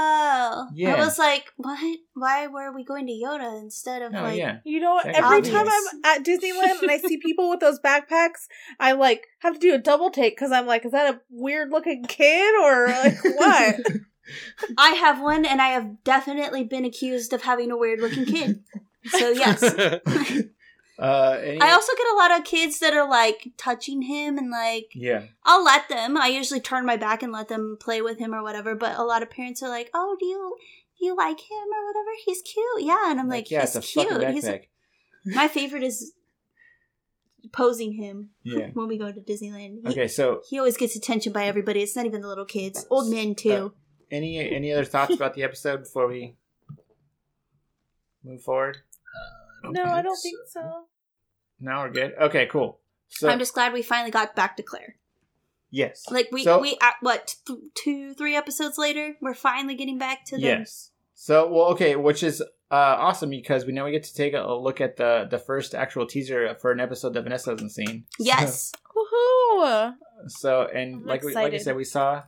Yeah. I was like, what? Why were we going to Yoda instead of Oh like? yeah, You know, what? Check every it. time I'm at Disneyland and I see people with those backpacks, I like have to do a double take because I'm like, is that a weird looking kid or like what? I have one, and I have definitely been accused of having a weird looking kid. So yes, uh, I also get a lot of kids that are like touching him and like yeah, I'll let them. I usually turn my back and let them play with him or whatever. But a lot of parents are like, "Oh, do you do you like him or whatever? He's cute." Yeah, and I'm like, yeah, "He's it's a fucking cute." He's backpack. my favorite is posing him Yeah. when we go to Disneyland. He, Okay, so he always gets attention by everybody. It's not even the little kids, old men too. any any other thoughts about the episode before we move forward? No, I don't think so. Now we're good. Okay, cool. So I'm just glad we finally got back to Claire. yes, Like we So- we at what th- two three episodes later, we're finally getting back to the yes. So well, okay, which is uh, awesome because we now we get to take a, a look at the the first actual teaser for an episode that Vanessa hasn't seen. yes. Woohoo! So and I'm like we, like I said, we saw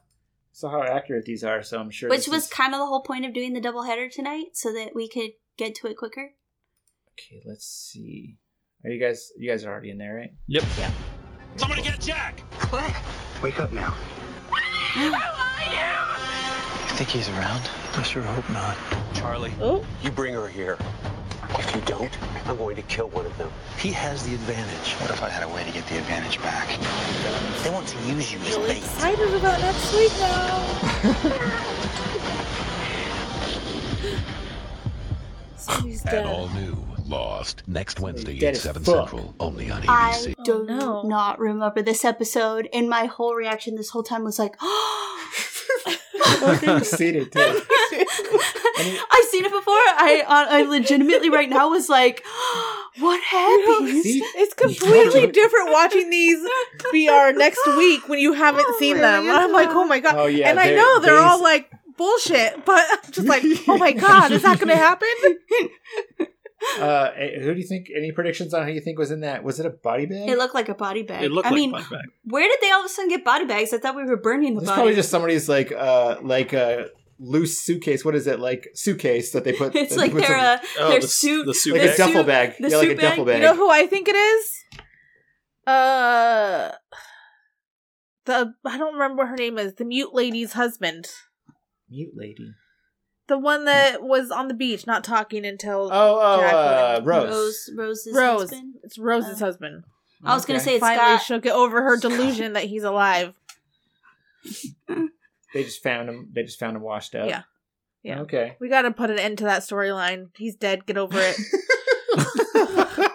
saw how accurate these are. So I'm sure Which this was is- kind of the whole point of doing the double header tonight, so that we could get to it quicker. Okay. Let's see. Are you guys? You guys are already in there, right? Yep. Yeah. Somebody get Jack! Claire, wake up now. You think he's around? I sure hope not. Charlie, Oh, you bring her here. If you don't, I'm going to kill one of them. He has the advantage. What if I had a way to get the advantage back? They want to use you as really bait. excited about next week now. so he's And dead. all new Lost next Wednesday Dead at as 7 fuck. Central, only on I ABC. Oh, do no. not remember this episode, and my whole reaction this whole time was like, I've seen it too. I've seen it before. I uh, I legitimately right now was like, what happened? See? It's completely different watching these BR next week when you haven't seen them. And I'm like, oh my god. Oh yeah, and I they- know they're they- all like bullshit, but I'm just like, oh my god, is that going to happen? Uh, who do you think? Any predictions on who you think was in that? Was it a body bag? It looked like a body bag. It looked I like mean, body bag. where did they all of a sudden get body bags? I thought we were burning the It's probably just somebody's like uh like a loose suitcase. What is it like suitcase that they put? it's like put their some- uh, Oh, their the, suit. the suit like the a duffel bag. the yeah, like a suit bag. duffel bag. You know who I think it is? Uh, the I don't remember what her name is. The mute lady's husband, Mute lady. The one that was on the beach, not talking until Oh, oh, Jack uh. Rose. Rose, Rose's Rose. husband. It's Rose's Oh. husband. I was gonna say it's Finally, Scott. she'll get over her delusion that he's alive. They just found him. They just found him washed up. Yeah. Yeah. Okay. We got to put an end to that storyline. He's dead. Get over it.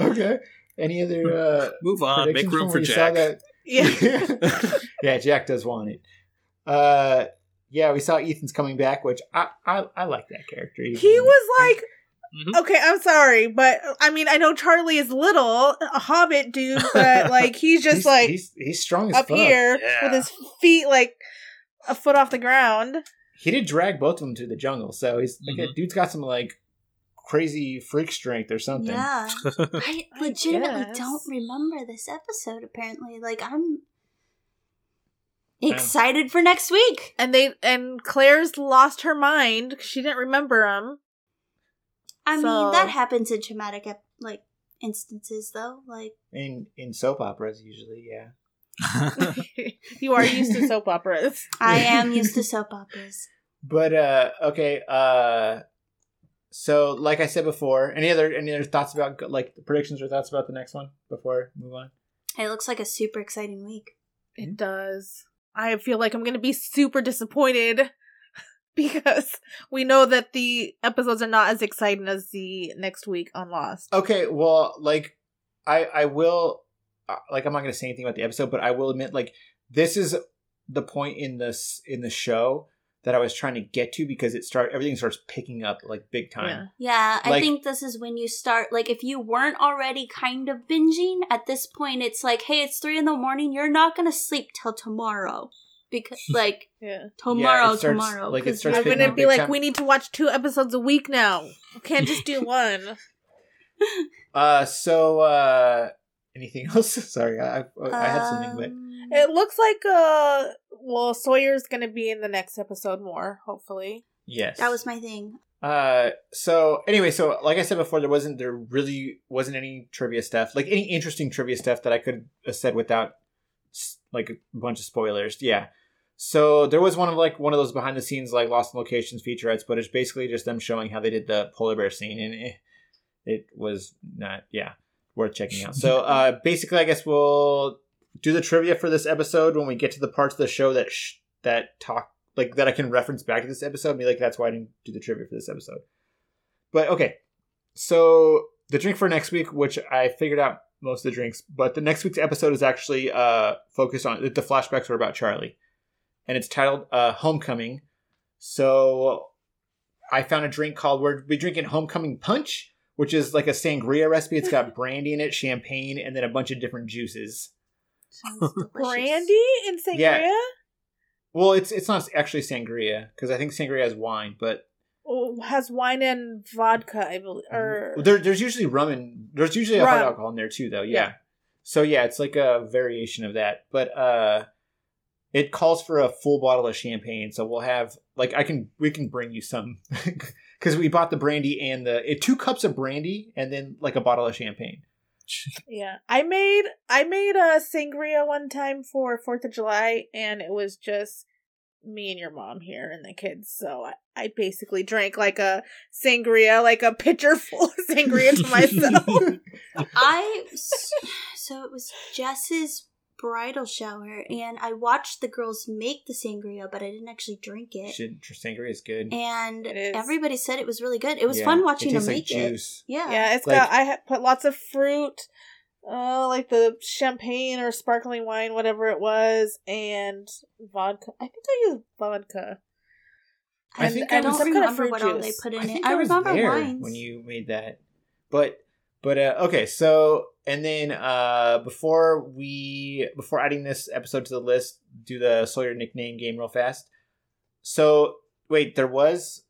okay. Any other uh Move on. Make room for when saw Jack. that? yeah. yeah, Jack does want it. Uh yeah, we saw Ethan's coming back, which I I, I like that character. He was like, Mhm. okay, I'm sorry, but I mean, I know Charlie is little, a hobbit dude, but like he's just He's- like he's he's strong as up fuck. here Yeah. with his feet like a foot off the ground. He did drag both of them to the jungle, so he's like Mhm. a dude's got some like crazy freak strength or something. Yeah, I legitimately guess. don't remember this episode. Apparently, like I'm Yeah. excited for next week. And they and Claire's lost her mind. She didn't remember him. I So- mean, that happens in traumatic ep- like instances, though. Like, In in soap operas usually, yeah. you are used to soap operas. I am used to soap operas. But uh okay, uh so like I said before, any other any other thoughts about like predictions or thoughts about the next one before we move on? It looks like a super exciting week. It does. I feel like I'm going to be super disappointed because we know that the episodes are not as exciting as the next week on Lost. Okay, well, like I I will uh, like I'm not going to say anything about the episode, but I will admit like this is the point in this in the show that I was trying to get to because it start everything starts picking up like big time. Yeah, I Like- think this is when you start. Like, if you weren't already kind of binging, at this point, it's like, hey, it's three in the morning. You're not gonna sleep till tomorrow because, like, Yeah. tomorrow, it starts- tomorrow. like, it 'cause starts I'm you're- going to up be like, time. we need to watch two episodes a week now. We can't just do one. Uh, so uh, anything else? Sorry, I I, I had something, but Um, It looks like, uh, well, Sawyer's going to be in the next episode more, hopefully. yes, that was my thing. Uh, so anyway, so like I said before, there wasn't there really wasn't any trivia stuff, like any interesting trivia stuff that I could have said without like a bunch of spoilers. Yeah. So there was one of like one of those behind the scenes like Lost in Locations featurettes, but it's basically just them showing how they did the polar bear scene, and it, it was not yeah worth checking out. So uh, basically, I guess we'll do the trivia for this episode when we get to the parts of the show that sh- that talk like that I can reference back to this episode be like, that's why I didn't do the trivia for this episode. But okay, so the drink for next week, which I figured out most of the drinks, but the next week's episode is actually uh focused on the flashbacks are about Charlie, and it's titled uh, Homecoming. So I found a drink called we're we drinking Homecoming Punch, which is like a sangria recipe. It's got brandy in it, champagne, and then a bunch of different juices. Brandy in Sangria? Yeah. Well, it's it's not actually sangria because I think sangria has wine, but Oh, has wine and vodka, I believe. Or there, there's usually rum and there's usually a hard alcohol in there too, though. Yeah. Yeah. So yeah, it's like a variation of that, but uh, it calls for a full bottle of champagne. So we'll have like I can we can bring you some because we bought the brandy and the it, two cups of brandy and then like a bottle of champagne. Yeah, I made I made a sangria one time for Fourth of July, and it was just me and your mom here and the kids. So I, I basically drank like a sangria, like a pitcher full of sangria to myself. I so it was Jess's bridal shower and I watched the girls make the sangria, but I didn't actually drink it. Should sangria is good. And It is. everybody said it was really good. It was Yeah, fun watching them tastes like make it. Yeah. Yeah, it's Like- got. I had put lots of fruit, uh, like the champagne or sparkling wine, whatever it was, and vodka. I think I used vodka. I And think I I don't was- some kind of remember fruit what all they put in I it. I I, remember there wines. when you made that, but but uh, okay. So and then uh, before we before adding this episode to the list, do the Sawyer nickname game real fast. So wait, there was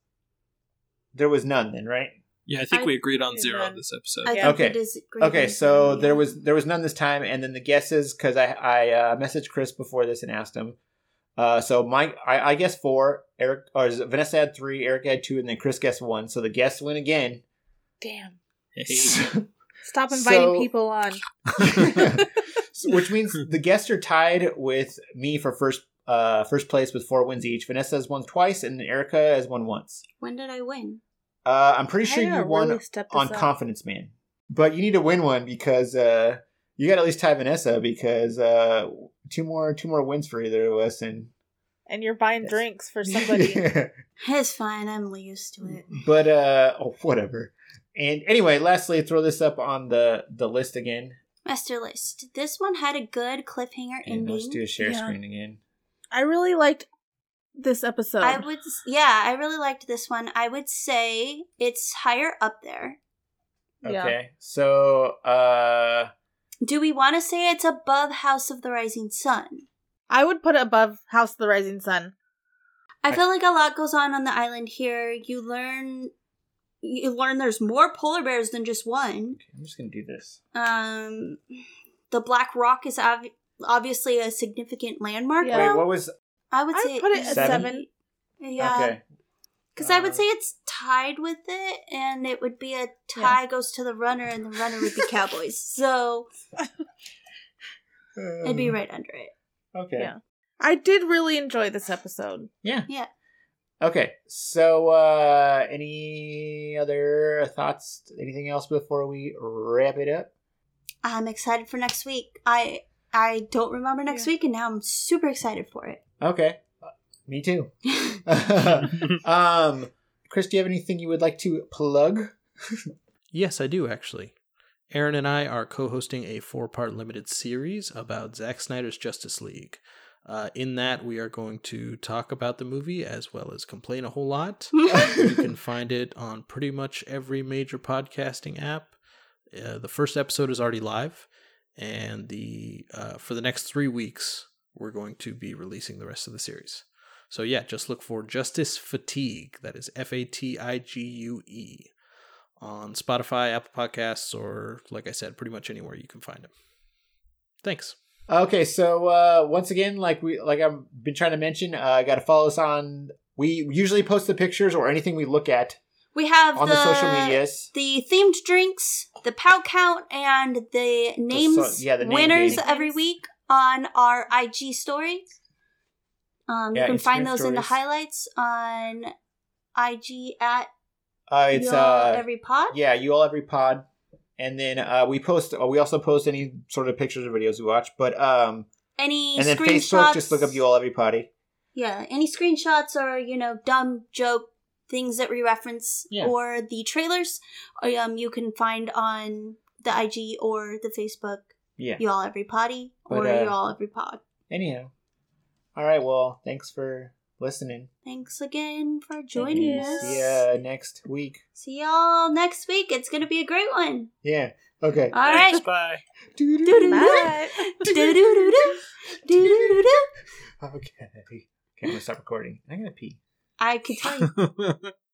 there was none then, right? Yeah, I think I- we agreed on Yeah. zero this episode. I Yeah. Okay. it is great Okay, so yeah. there was there was none this time, and then the guesses because I I uh, messaged Chris before this and asked him. Uh, so Mike, I, I guess four. Eric or is Vanessa had three, Eric had two, and then Chris guessed one. So the guests win again. Damn! Hey, Stop inviting So- people on. So- which means the guests are tied with me for first uh first place with four wins each. Vanessa has won twice, and Erica has won once. When did I win? Uh, I'm pretty sure I gotta you won really on up. Confidence Man, but you need to win one because uh you got to at least tie Vanessa because uh two more two more wins for either of us and and you're buying Yes. drinks for somebody. It's fine. I'm used to it. but uh oh whatever. And anyway, lastly, throw this up on the the list again. Master List. This one had a good cliffhanger And ending. let's do a share Yeah. screen again. I really liked this episode. I would, yeah, I really liked this one. I would say it's higher up there. Yeah. Okay, so uh Do we want to say it's above House of the Rising Sun? I would put it above House of the Rising Sun. I I- feel like a lot goes on on the island here. You learn, you learn there's more polar bears than just one. I'm just gonna do this. Um, the Black Rock is ob- obviously a significant landmark. Yeah. Wait, what was I would I say would put it at Seven? seven. Yeah, okay? because I would Uh, say it's tied with it, and it would be a tie goes to the runner, and the runner would be Cowboys. So it'd be right under it. Okay. Yeah. I did really enjoy this episode. Yeah. Yeah. Okay. So, uh any other thoughts? Anything else before we wrap it up? I'm excited for next week. I I don't remember next Yeah. week, and now I'm super excited for it. Okay. Me too. um, Chris, do you have anything you would like to plug? Yes, I do actually. Aaron and I are co hosting a four part limited series about Zack Snyder's Justice League. Uh, in that, we are going to talk about the movie as well as complain a whole lot. you can find it on pretty much every major podcasting app. Uh, the first episode is already live, and the uh, for the next three weeks, we're going to be releasing the rest of the series. So yeah, just look for Justice Fatigue. That is F A T I G U E on Spotify, Apple Podcasts, or like I said, pretty much anywhere you can find them. Thanks. Okay, so uh once again, like we like I've been trying to mention, uh got to follow us on. We usually post the pictures or anything we look at we have on the, the, social medias. the themed drinks, the pow count, and the names yeah, the name winners game. every week on our IG stories. Um, Yeah, you can find Instagram those in the highlights on IG at Uh, it's uh every pod. yeah, you all every pod, and then uh we post. Uh, we also post any sort of pictures or videos we watch. But um, Any and then screenshots? Facebook, just look up you all every potty. Yeah, any screenshots or you know dumb joke things that we reference Yeah. or the trailers, um, you can find on the IG or the Facebook. Yeah. You all every potty or uh, you all every pod. Anyhow, all right. Well, thanks for listening. Thanks again for joining you. us. See ya next week. See y'all next week. It's gonna be a great one. Yeah. Okay. All right. Bye. Okay. Okay. I'm gonna stop recording. I'm gonna pee. I could tell you.